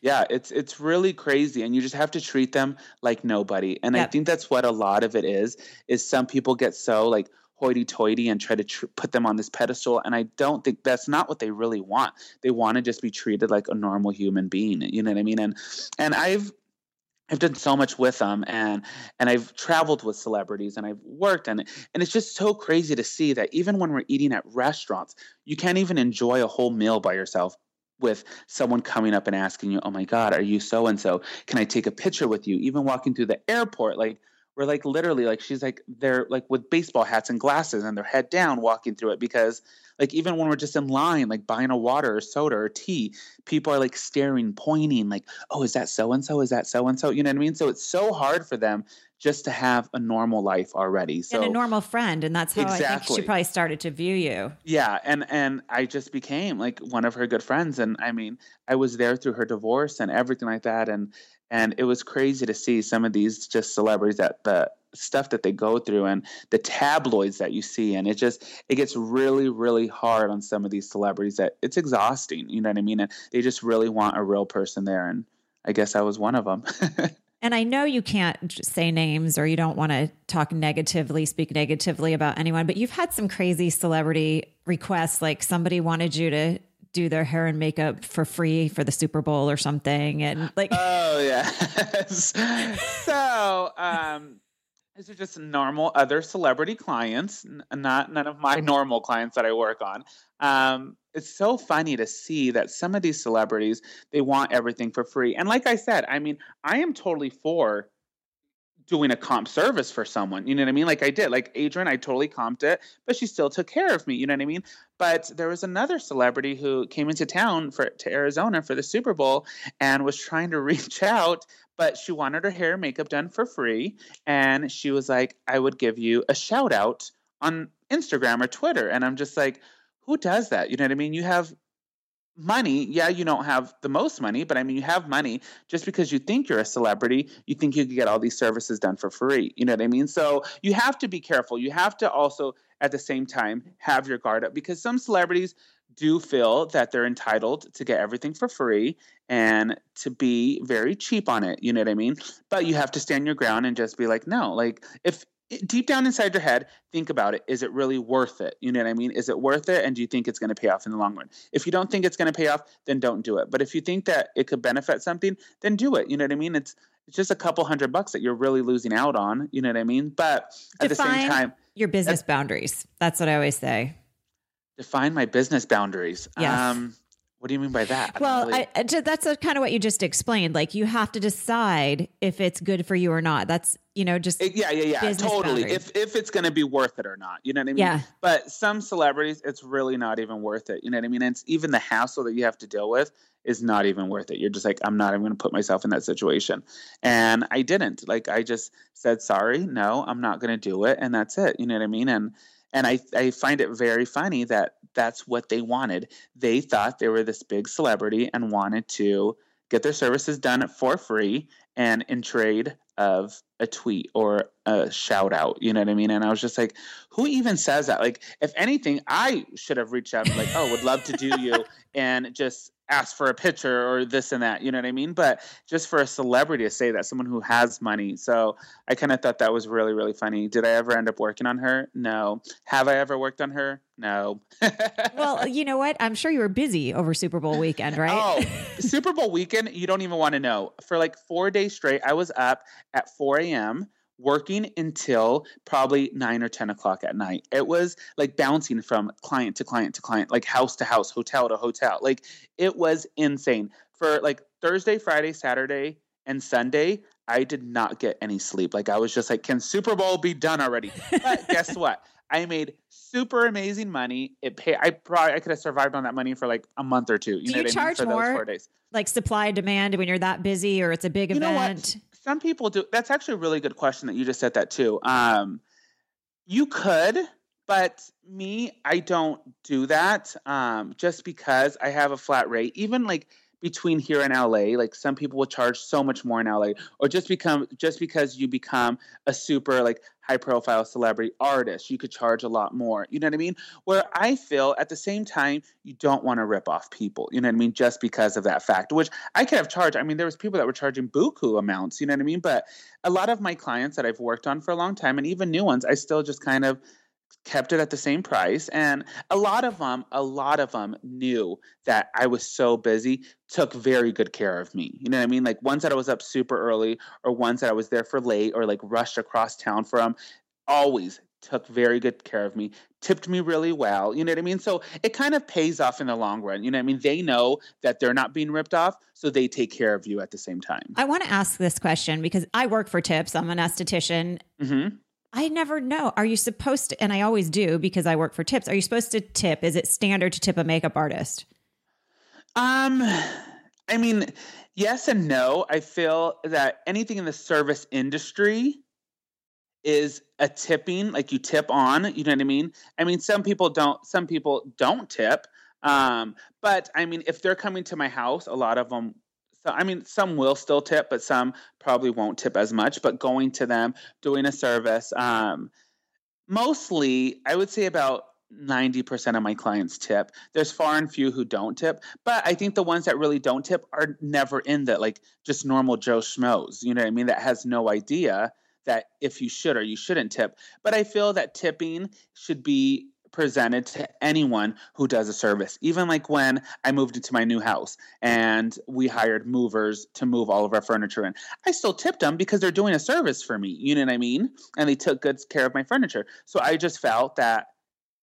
Yeah, it's it's really crazy and you just have to treat them like nobody. And yep. I think that's what a lot of it is is some people get so like hoity-toity and try to tr- put them on this pedestal and i don't think that's not what they really want they want to just be treated like a normal human being you know what i mean and and i've I've done so much with them and and I've traveled with celebrities and I've worked and and it's just so crazy to see that even when we're eating at restaurants, you can't even enjoy a whole meal by yourself with someone coming up and asking you, "Oh my god, are you so and so? Can I take a picture with you?" Even walking through the airport like were like literally like she's like they're like with baseball hats and glasses and their head down walking through it because like even when we're just in line like buying a water or soda or tea people are like staring pointing like oh is that so and so is that so and so you know what i mean? So it's so hard for them just to have a normal life already. So and a normal friend and that's how exactly. i think she probably started to view you. Yeah and and i just became like one of her good friends and i mean i was there through her divorce and everything like that and and it was crazy to see some of these just celebrities that the stuff that they go through and the tabloids that you see. And it just it gets really really hard on some of these celebrities that it's exhausting you know what i mean? And they just really want a real person there. And i guess i was one of them. And i know you can't say names or you don't want to talk negatively speak negatively about anyone but you've had some crazy celebrity requests like somebody wanted you to do their hair and makeup for free for the Super Bowl or something. And like, oh yeah. so, um, these are just normal other celebrity clients, not none of my normal clients that I work on. Um, it's so funny to see that some of these celebrities they want everything for free. And like I said, I mean, I am totally for doing a comp service for someone. You know what I mean? Like I did. Like Adrienne, I totally comped it, but she still took care of me. You know what I mean? But there was another celebrity who came into town for to Arizona for the Super Bowl and was trying to reach out, but she wanted her hair and makeup done for free. And she was like, I would give you a shout out on Instagram or Twitter. And I'm just like, who does that? You know what I mean? You have money yeah you don't have the most money but i mean you have money. Just because you think you're a celebrity you think you can get all these services done for free you know what i mean? So you have to be careful. You have to also at the same time have your guard up because some celebrities do feel that they're entitled to get everything for free and to be very cheap on it you know what i mean? But you have to stand your ground and just be like no like if deep down inside your head, think about it. Is it really worth it? You know what I mean? Is it worth it? And do you think it's going to pay off in the long run? If you don't think it's going to pay off, then don't do it. But if you think that it could benefit something, then do it. You know what I mean? It's it's just a couple hundred bucks that you're really losing out on. You know what I mean? But at define the same time, your business boundaries. That's what I always say. Define my business boundaries. Yes. Um, what do you mean by that? Well, really... I, that's a, kind of what you just explained. Like you have to decide if it's good for you or not. That's you know just it, yeah, yeah, yeah, totally. Boundaries. If if it's going to be worth it or not, you know what I mean? Yeah. But some celebrities, it's really not even worth it. You know what I mean? And it's even the hassle that you have to deal with is not even worth it. You're just like, I'm not even going to put myself in that situation. And I didn't. Like I just said, sorry, no, I'm not going to do it, and that's it. You know what I mean? And and I, I find it very funny that that's what they wanted. They thought they were this big celebrity and wanted to get their services done for free and in trade of a tweet or a shout out. You know what I mean? And I was just like, who even says that? Like, if anything, I should have reached out and like, oh, would love to do you and just ask for a picture or this and that, you know what I mean? But just for a celebrity to say that, someone who has money. So I kind of thought that was really, really funny. Did I ever end up working on her? No. Have I ever worked on her? No. well, you know what? I'm sure you were busy over Super Bowl weekend, right? Oh, Super Bowl weekend, you don't even want to know. For like four days straight, I was up at 4 a.m working until probably nine or 10 o'clock at night. It was like bouncing from client to client to client, like house to house, hotel to hotel. Like it was insane. For like Thursday, Friday, Saturday, and Sunday, I did not get any sleep. Like I was just like, can Super Bowl be done already? But guess what? I made super amazing money. It pay. I probably I could have survived on that money for like a month or two. You Do know you charge I mean? For more? Like supply demand when you're that busy or it's a big you event some people do. That's actually a really good question that you just said that too. Um, you could, but me, I don't do that um, just because I have a flat rate. Even like between here and LA. Like some people will charge so much more in LA, or just become just because you become a super like high profile celebrity artist, you could charge a lot more. You know what I mean? Where I feel at the same time, you don't want to rip off people. You know what I mean? Just because of that fact, which I could have charged. I mean, there was people that were charging buku amounts. You know what I mean? But a lot of my clients that I've worked on for a long time, and even new ones, I still just kind of kept it at the same price and a lot of them a lot of them knew that i was so busy took very good care of me you know what i mean like ones that i was up super early or ones that i was there for late or like rushed across town from always took very good care of me, tipped me really well. You know what I mean? So it kind of pays off in the long run. You know what I mean? They know that they're not being ripped off, so they take care of you at the same time. I want to ask this question because I work for tips. I'm an esthetician. Mm-hmm. I never know. Are you supposed to, and I always do because I work for tips, are you supposed to tip? Is it standard to tip a makeup artist? Um, I mean, yes and no. I feel that anything in the service industry is a tipping, like you tip on, you know what I mean? I mean, some people don't, some people don't tip. Um, but I mean, if they're coming to my house, a lot of them, so I mean, some will still tip, but some probably won't tip as much. But going to them, doing a service, um, mostly, I would say about 90% of my clients tip. There's far and few who don't tip, but I think the ones that really don't tip are never in the like just normal Joe schmoes, you know what I mean, that has no idea that if you should or you shouldn't tip. But I feel that tipping should be presented to anyone who does a service. Even like when I moved into my new house and we hired movers to move all of our furniture in, I still tipped them because they're doing a service for me. You know what I mean? And they took good care of my furniture. So I just felt that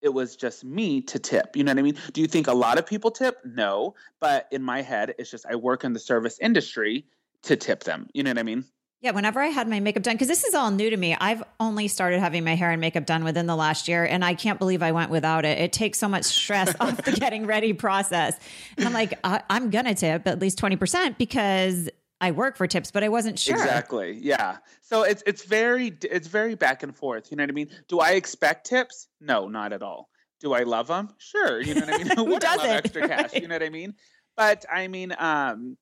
it was just me to tip. You know what I mean? Do you think a lot of people tip? No. But in my head, it's just I work in the service industry to tip them. You know what I mean? Yeah, whenever I had my makeup done, because this is all new to me, I've only started having my hair and makeup done within the last year, and I can't believe I went without it. It takes so much stress off the getting ready process. And I'm like, I- am going to tip at least 20% because I work for tips, but I wasn't sure. Exactly. Yeah. So it's it's very it's very back and forth. You know what I mean? Do I expect tips? No, not at all. Do I love them? Sure. You know what I mean? Who Would I love doesn't? extra cash? Right. You know what I mean? But I mean, um,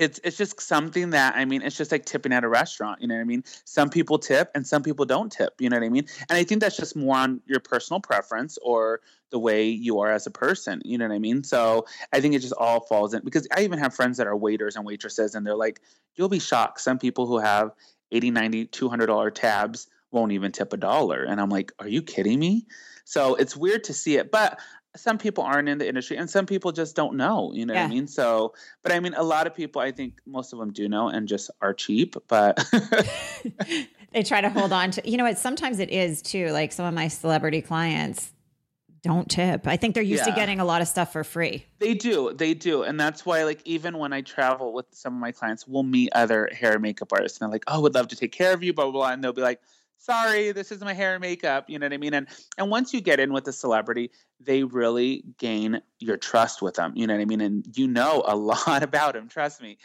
it's it's just something that I mean, it's just like tipping at a restaurant. You know what I mean? Some people tip and some people don't tip. You know what I mean? And I think that's just more on your personal preference or the way you are as a person. You know what I mean? So I think it just all falls in because I even have friends that are waiters and waitresses, and they're like, you'll be shocked. Some people who have 80 90 200 dollar tabs won't even tip a dollar and i'm like are you kidding me so it's weird to see it but some people aren't in the industry and some people just don't know you know what i mean so but i mean a lot of people i think most of them do know and just are cheap but they try to hold on to, you know what? Sometimes it is too. Like some of my celebrity clients don't tip. I think they're used to getting a lot of stuff for free. They do, they do, and that's why, like, even when I travel with some of my clients, we'll meet other hair and makeup artists, and they're like, "Oh, would love to take care of you," blah blah blah, and they'll be like, "Sorry, this is my hair and makeup," you know what I mean? And and once you get in with a celebrity, they really gain your trust with them, you know what I mean? And you know a lot about them, trust me.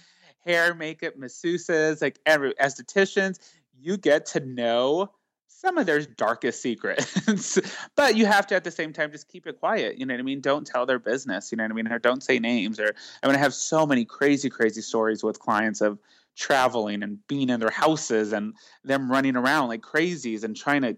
Hair, makeup, masseuses, like every estheticians, you get to know some of their darkest secrets. but you have to at the same time just keep it quiet. You know what I mean? Don't tell their business. You know what I mean? Or don't say names. Or I mean, I have so many crazy, crazy stories with clients of traveling and being in their houses and them running around like crazies and trying to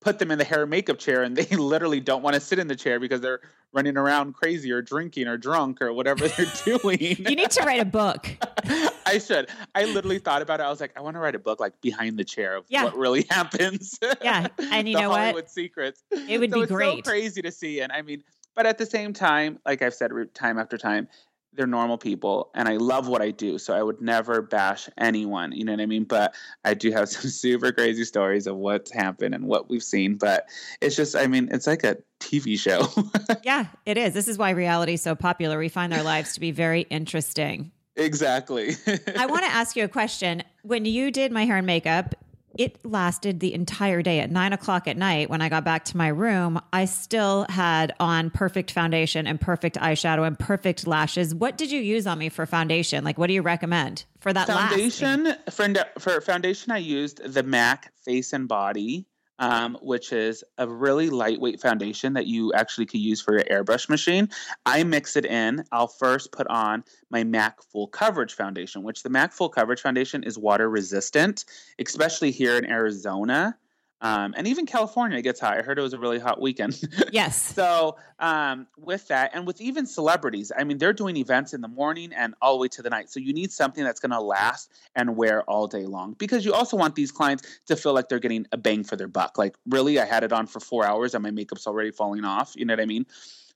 put them in the hair and makeup chair and they literally don't want to sit in the chair because they're running around crazy or drinking or drunk or whatever they're doing. You need to write a book. I should. I literally thought about it. I was like, I want to write a book like behind the chair of Yeah. what really happens. Yeah, and you know what? Hollywood secrets. It would so be it's great. So crazy to see, and I mean, but at the same time, like I've said time after time, they're normal people, and I love what I do. So I would never bash anyone. You know what I mean? But I do have some super crazy stories of what's happened and what we've seen. But it's just, I mean, it's like a TV show. Yeah, it is. This is why reality is so popular. We find our lives to be very interesting. exactly. I want to ask you a question. When you did my hair and makeup, it lasted the entire day at nine o'clock at night. When I got back to my room, I still had on perfect foundation and perfect eyeshadow and perfect lashes. What did you use on me for foundation? Like, what do you recommend for that foundation for, for foundation i used the mac face and body um, which is a really lightweight foundation that you actually could use for your airbrush machine. I mix it in. I'll first put on my mac full coverage foundation which the mac full coverage foundation is water resistant especially here in arizona um, and even california it gets hot i heard it was a really hot weekend Yes. so um, with that, and with even celebrities, I mean, they're doing events in the morning and all the way to the night. So you need something that's going to last and wear all day long because you also want these clients to feel like they're getting a bang for their buck. Like, really, I had it on for four hours and my makeup's already falling off. You know what I mean?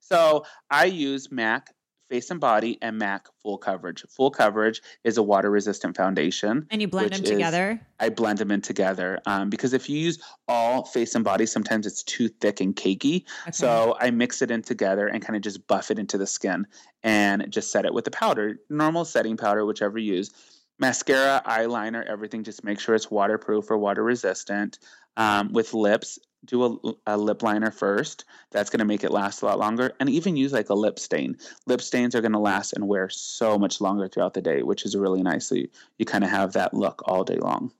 So I use MAC face and body, and MAC full coverage. Full coverage is a water resistant foundation. And you blend them together? Is, I blend them in together um, because if you use all face and body, sometimes it's too thick and cakey. Okay. So I mix it in together and kind of just buff it into the skin and just set it with the powder, normal setting powder, whichever you use. Mascara, eyeliner, everything, just make sure it's waterproof or water resistant. Um, with lips, do a, a, lip liner first. That's going to make it last a lot longer. And even use like a lip stain. Lip stains are going to last and wear so much longer throughout the day, which is really nice. So you, you kind of have that look all day long.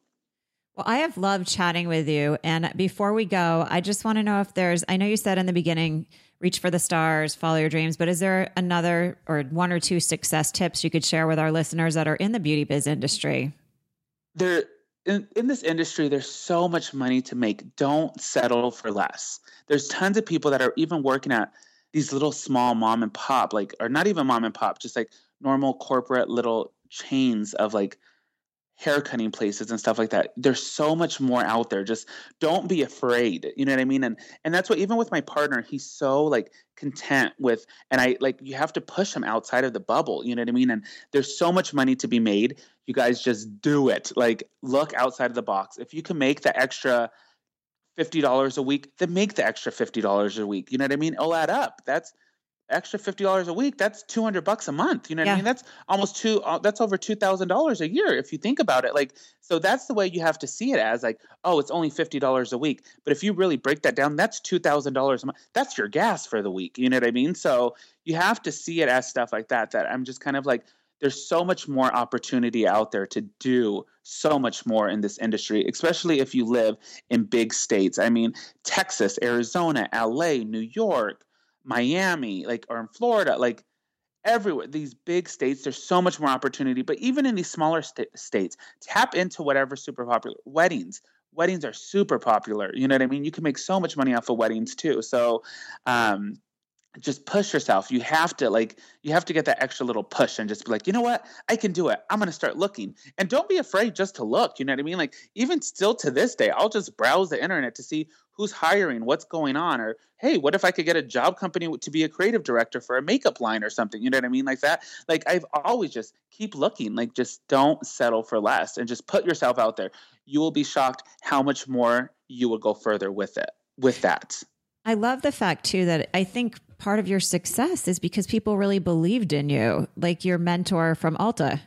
Well, I have loved chatting with you. And before we go, I just want to know if there's, I know you said in the beginning, reach for the stars, follow your dreams, but is there another or one or two success tips you could share with our listeners that are in the beauty biz industry? There, in, in this industry, there's so much money to make. Don't settle for less. There's tons of people that are even working at these little small mom and pop, like, or not even mom and pop, just like normal corporate little chains of like hair cutting places and stuff like that. There's so much more out there. Just don't be afraid. You know what I mean? And and that's what even with my partner, he's so like content with and I like you have to push him outside of the bubble. You know what I mean? And there's so much money to be made. You guys just do it. Like look outside of the box. If you can make the extra $50 a week, then make the extra $50 a week. You know what I mean? It'll add up. That's extra fifty dollars a week, that's two hundred bucks a month. You know what yeah. I mean? That's almost two. Uh, that's over two thousand dollars a year if you think about it. Like, so that's the way you have to see it as like, oh, it's only fifty dollars a week. But if you really break that down, that's two thousand dollars a month. That's your gas for the week. You know what I mean? So you have to see it as stuff like that. That I'm just kind of like. There's so much more opportunity out there to do so much more in this industry, especially if you live in big states. I mean, Texas, Arizona, LA, New York, Miami, like or in Florida, like everywhere. These big states, there's so much more opportunity. But even in these smaller st- states, tap into whatever's super popular. Weddings, weddings are super popular. You know what I mean? You can make so much money off of weddings too. So, um, just push yourself. You have to like you have to get that extra little push and just be like, you know what? I can do it. I'm gonna start looking. And don't be afraid just to look. You know what I mean? Like even still to this day, I'll just browse the internet to see who's hiring, what's going on, or hey, what if I could get a job company to be a creative director for a makeup line or something? You know what I mean? Like that. Like I've always just keep looking. Like just don't settle for less and just put yourself out there. You will be shocked how much more you will go further with it. With that. I love the fact too that I think part of your success is because people really believed in you, like your mentor from Ulta.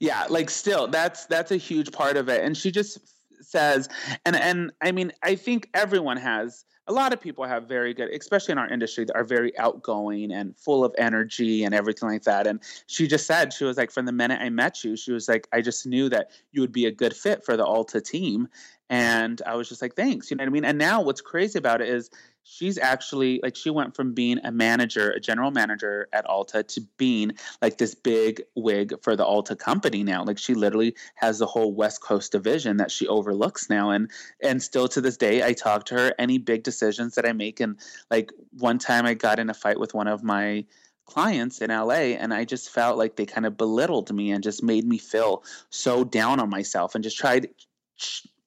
Yeah, like still that's that's a huge part of it. And she just says and and I mean, I think everyone has a lot of people have very good, especially in our industry, that are very outgoing and full of energy and everything like that. And she just said, she was like, from the minute I met you, she was like, I just knew that you would be a good fit for the Ulta team. And I was just like, thanks. You know what I mean? And now what's crazy about it is she's actually like she went from being a manager, a general manager at Ulta to being like this big wig for the Ulta company now. Like she literally has the whole West Coast division that she overlooks now. And and still to this day I talk to her any big decisions that I make. And like one time I got in a fight with one of my clients in LA and I just felt like they kind of belittled me and just made me feel so down on myself and just tried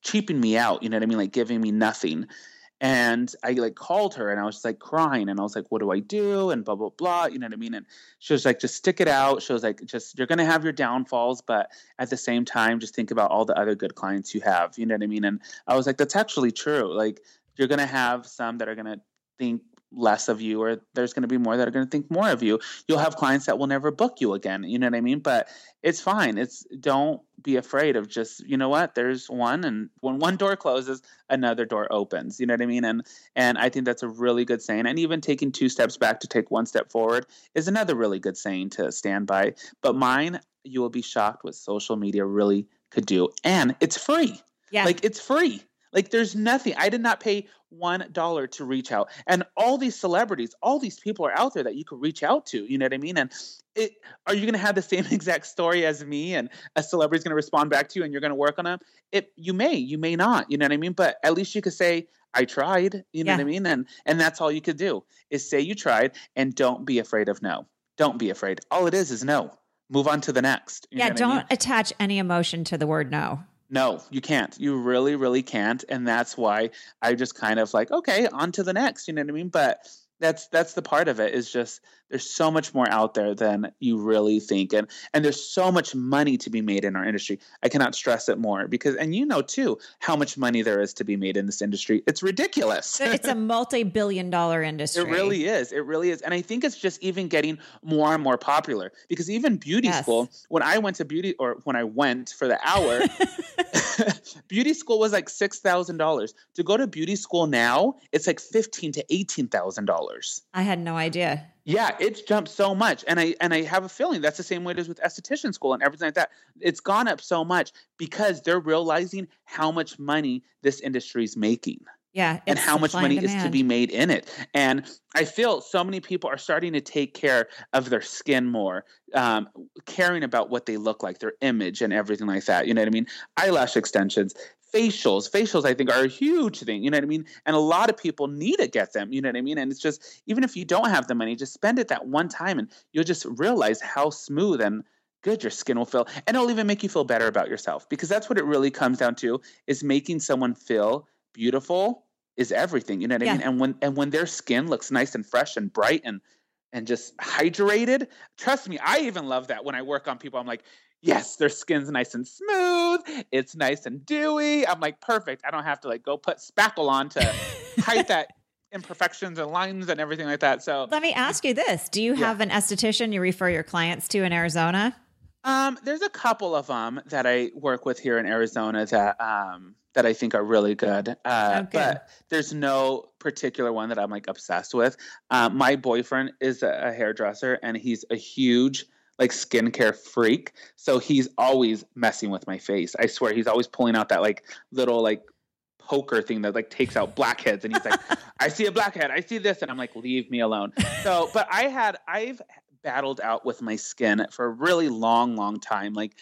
cheaping me out, you know what I mean? Like giving me nothing. And I like called her and I was like crying and I was like, what do I do? And blah, blah, blah. You know what I mean? And she was like, just stick it out. She was like, just, you're going to have your downfalls, but at the same time, just think about all the other good clients you have. You know what I mean? And I was like, that's actually true. Like, you're going to have some that are going to think less of you or there's going to be more that are going to think more of you. You'll have clients that will never book you again you know what i mean? But it's fine. It's don't be afraid of just you know what? There's one and when one door closes another door opens you know what i mean? And and i think that's a really good saying. And even taking two steps back to take one step forward is another really good saying to stand by. But mine you will be shocked what social media really could do. And it's free. Yeah. Like it's free like there's nothing. I did not pay one dollar to reach out. And all these celebrities, all these people are out there that you could reach out to. You know what I mean? And it, are you going to have the same exact story as me? And a celebrity is going to respond back to you, and you're going to work on them? It you may, you may not. You know what I mean? But at least you could say, "I tried." You know yeah. what I mean? And and that's all you could do is say you tried, and don't be afraid of no. Don't be afraid. All it is is no. Move on to the next. yeah, don't I mean? attach any emotion to the word no. No, you can't. You really, really can't. And that's why I just kind of like, okay, on to the next. You know what I mean? But that's that's the part of it is just there's so much more out there than you really think and and there's so much money to be made in our industry. I cannot stress it more because and you know too how much money there is to be made in this industry. It's ridiculous. It's a multi-billion dollar industry. it really is. It really is. And i think it's just even getting more and more popular because even beauty yes. school when i went to beauty or when i went for the hour beauty school was like $6000 to go to beauty school now it's like fifteen to $18000 i had no idea yeah, it's jumped so much, and I and I have a feeling that's the same way it is with esthetician school and everything like that. It's gone up so much because they're realizing how much money this industry is making. Yeah, and how much money is to be made in it. And I feel so many people are starting to take care of their skin more, um, caring about what they look like, their image, and everything like that. You know what I mean? Eyelash extensions facials. Facials i think are a huge thing you know what i mean? And a lot of people need to get them you know what i mean? And it's just even if you don't have the money just spend it that one time and you'll just realize how smooth and good your skin will feel. And it'll even make you feel better about yourself because that's what it really comes down to is making someone feel beautiful is everything you know what yeah. i mean? And when and when their skin looks nice and fresh and bright and and just hydrated trust me i even love that when i work on people. I'm like yes, their skin's nice and smooth. It's nice and dewy. I'm like, perfect. I don't have to like go put spackle on to hide that imperfections and lines and everything like that. So let me ask you this: Do you yeah. have an esthetician you refer your clients to in Arizona? Um, there's a couple of them that I work with here in Arizona that um, that I think are really good. Uh, okay. But there's no particular one that I'm like obsessed with. Uh, my boyfriend is a, a hairdresser, and he's a huge like skincare freak. So he's always messing with my face. I swear he's always pulling out that like little like poker thing that like takes out blackheads and he's like, I see a blackhead, I see this, and I'm like, leave me alone. So, but I had I've battled out with my skin for a really long, long time. Like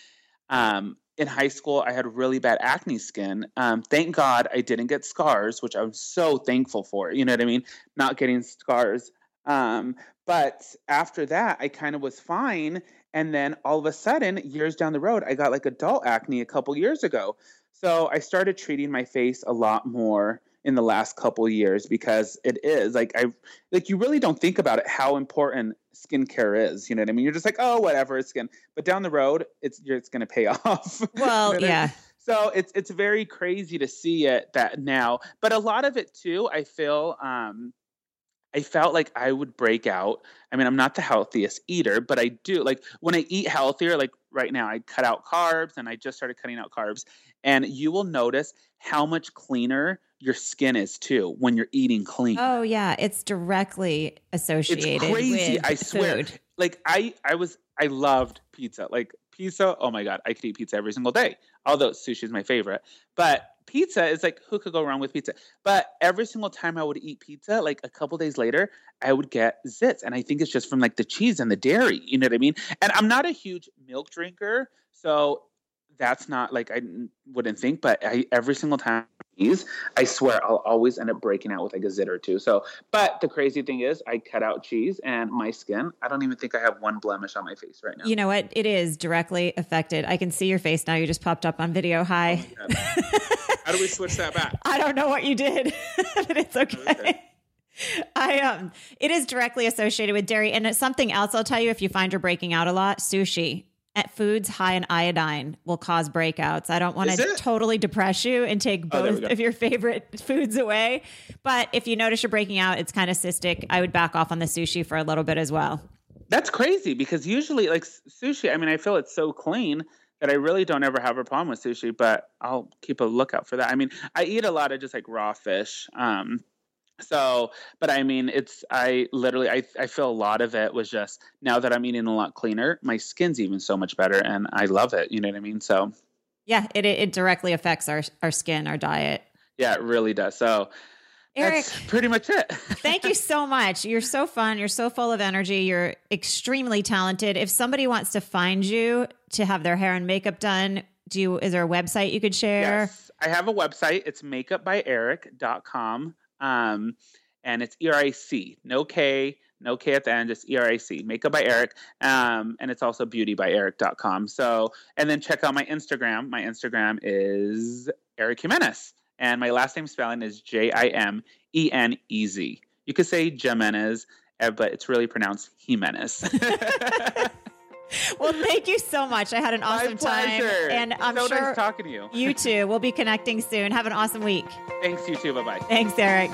um in high school, I had really bad acne skin. Um, thank God I didn't get scars, which I'm so thankful for. You know what I mean? Not getting scars. Um, but after that, I kind of was fine. And then all of a sudden, years down the road, I got like adult acne a couple years ago. So I started treating my face a lot more in the last couple years because it is like I like you really don't think about it how important skincare is. You know what I mean? You're just like, oh, whatever, it's skin. But down the road, it's it's going to pay off. Well, you know yeah. I mean? So it's it's very crazy to see it that now. But a lot of it too, I feel. Um, I felt like I would break out. I mean, I'm not the healthiest eater, but I do like when I eat healthier, like right now, I cut out carbs and I just started cutting out carbs. And you will notice how much cleaner your skin is too when you're eating clean. Oh yeah, it's directly associated. It's crazy, I swear. Food. Like I I was I loved pizza. Like pizza, oh my god, I could eat pizza every single day. Although sushi is my favorite. But pizza is like who could go wrong with pizza? But every single time I would eat pizza, like a couple days later, I would get zits, and I think it's just from like the cheese and the dairy. You know what I mean? And I'm not a huge milk drinker, so that's not like I wouldn't think, but I every single time I swear I'll always end up breaking out with like a zit or two. So, but the crazy thing is, I cut out cheese and my skin. I don't even think I have one blemish on my face right now. You know what? It is directly affected. I can see your face now. You just popped up on video. Hi. Oh How do we switch that back? I don't know what you did, but it's okay. okay. I um it is directly associated with dairy and it's something else I'll tell you if you find you're breaking out a lot, sushi. At foods high in iodine will cause breakouts. I don't want to totally depress you and take oh, both oh, of your favorite foods away. But if you notice you're breaking out, it's kind of cystic. I would back off on the sushi for a little bit as well. That's crazy because usually, like sushi, I mean, I feel it's so clean that I really don't ever have a problem with sushi, but I'll keep a lookout for that. I mean, I eat a lot of just like raw fish. Um, so, but I mean, it's, I literally, I, I feel a lot of it was just now that I'm eating a lot cleaner, my skin's even so much better and I love it. You know what I mean? So, yeah, it, it directly affects our, our skin, our diet. Yeah, it really does. So, Eric, That's pretty much it. thank you so much. You're so fun. You're so full of energy. You're extremely talented. If somebody wants to find you to have their hair and makeup done, do you, is there a website you could share? Yes, I have a website. It's makeupbyeric.com. Um, and it's E-R-I-C, no K, no K at the end, just E-R-I-C, makeup by Eric. Um, and it's also beautybyeric.com. So, and then check out my Instagram. My Instagram is Eric Jimenez. And my last name spelling is J I M E N E Z. You could say Jimenez, eh, but it's really pronounced Jimenez. well, thank you so much. I had an awesome My pleasure. time. And I'm so sure nice talking to you. you too. We'll be connecting soon. Have an awesome week. Thanks, you too. Bye bye. Thanks, Eric.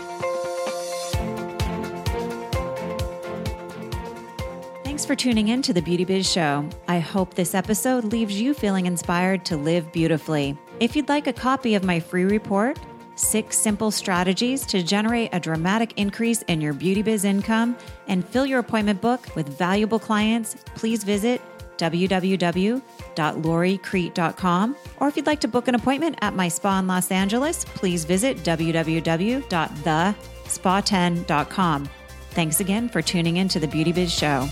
Thanks for tuning in to the Beauty Biz Show. I hope this episode leaves you feeling inspired to live beautifully. If you'd like a copy of my free report, Six Simple Strategies to Generate a Dramatic Increase in Your Beauty Biz Income, and fill your appointment book with valuable clients, please visit www.loricrete.com. Or if you'd like to book an appointment at my spa in Los Angeles, please visit www.thespa10.com. Thanks again for tuning in to the Beauty Biz Show.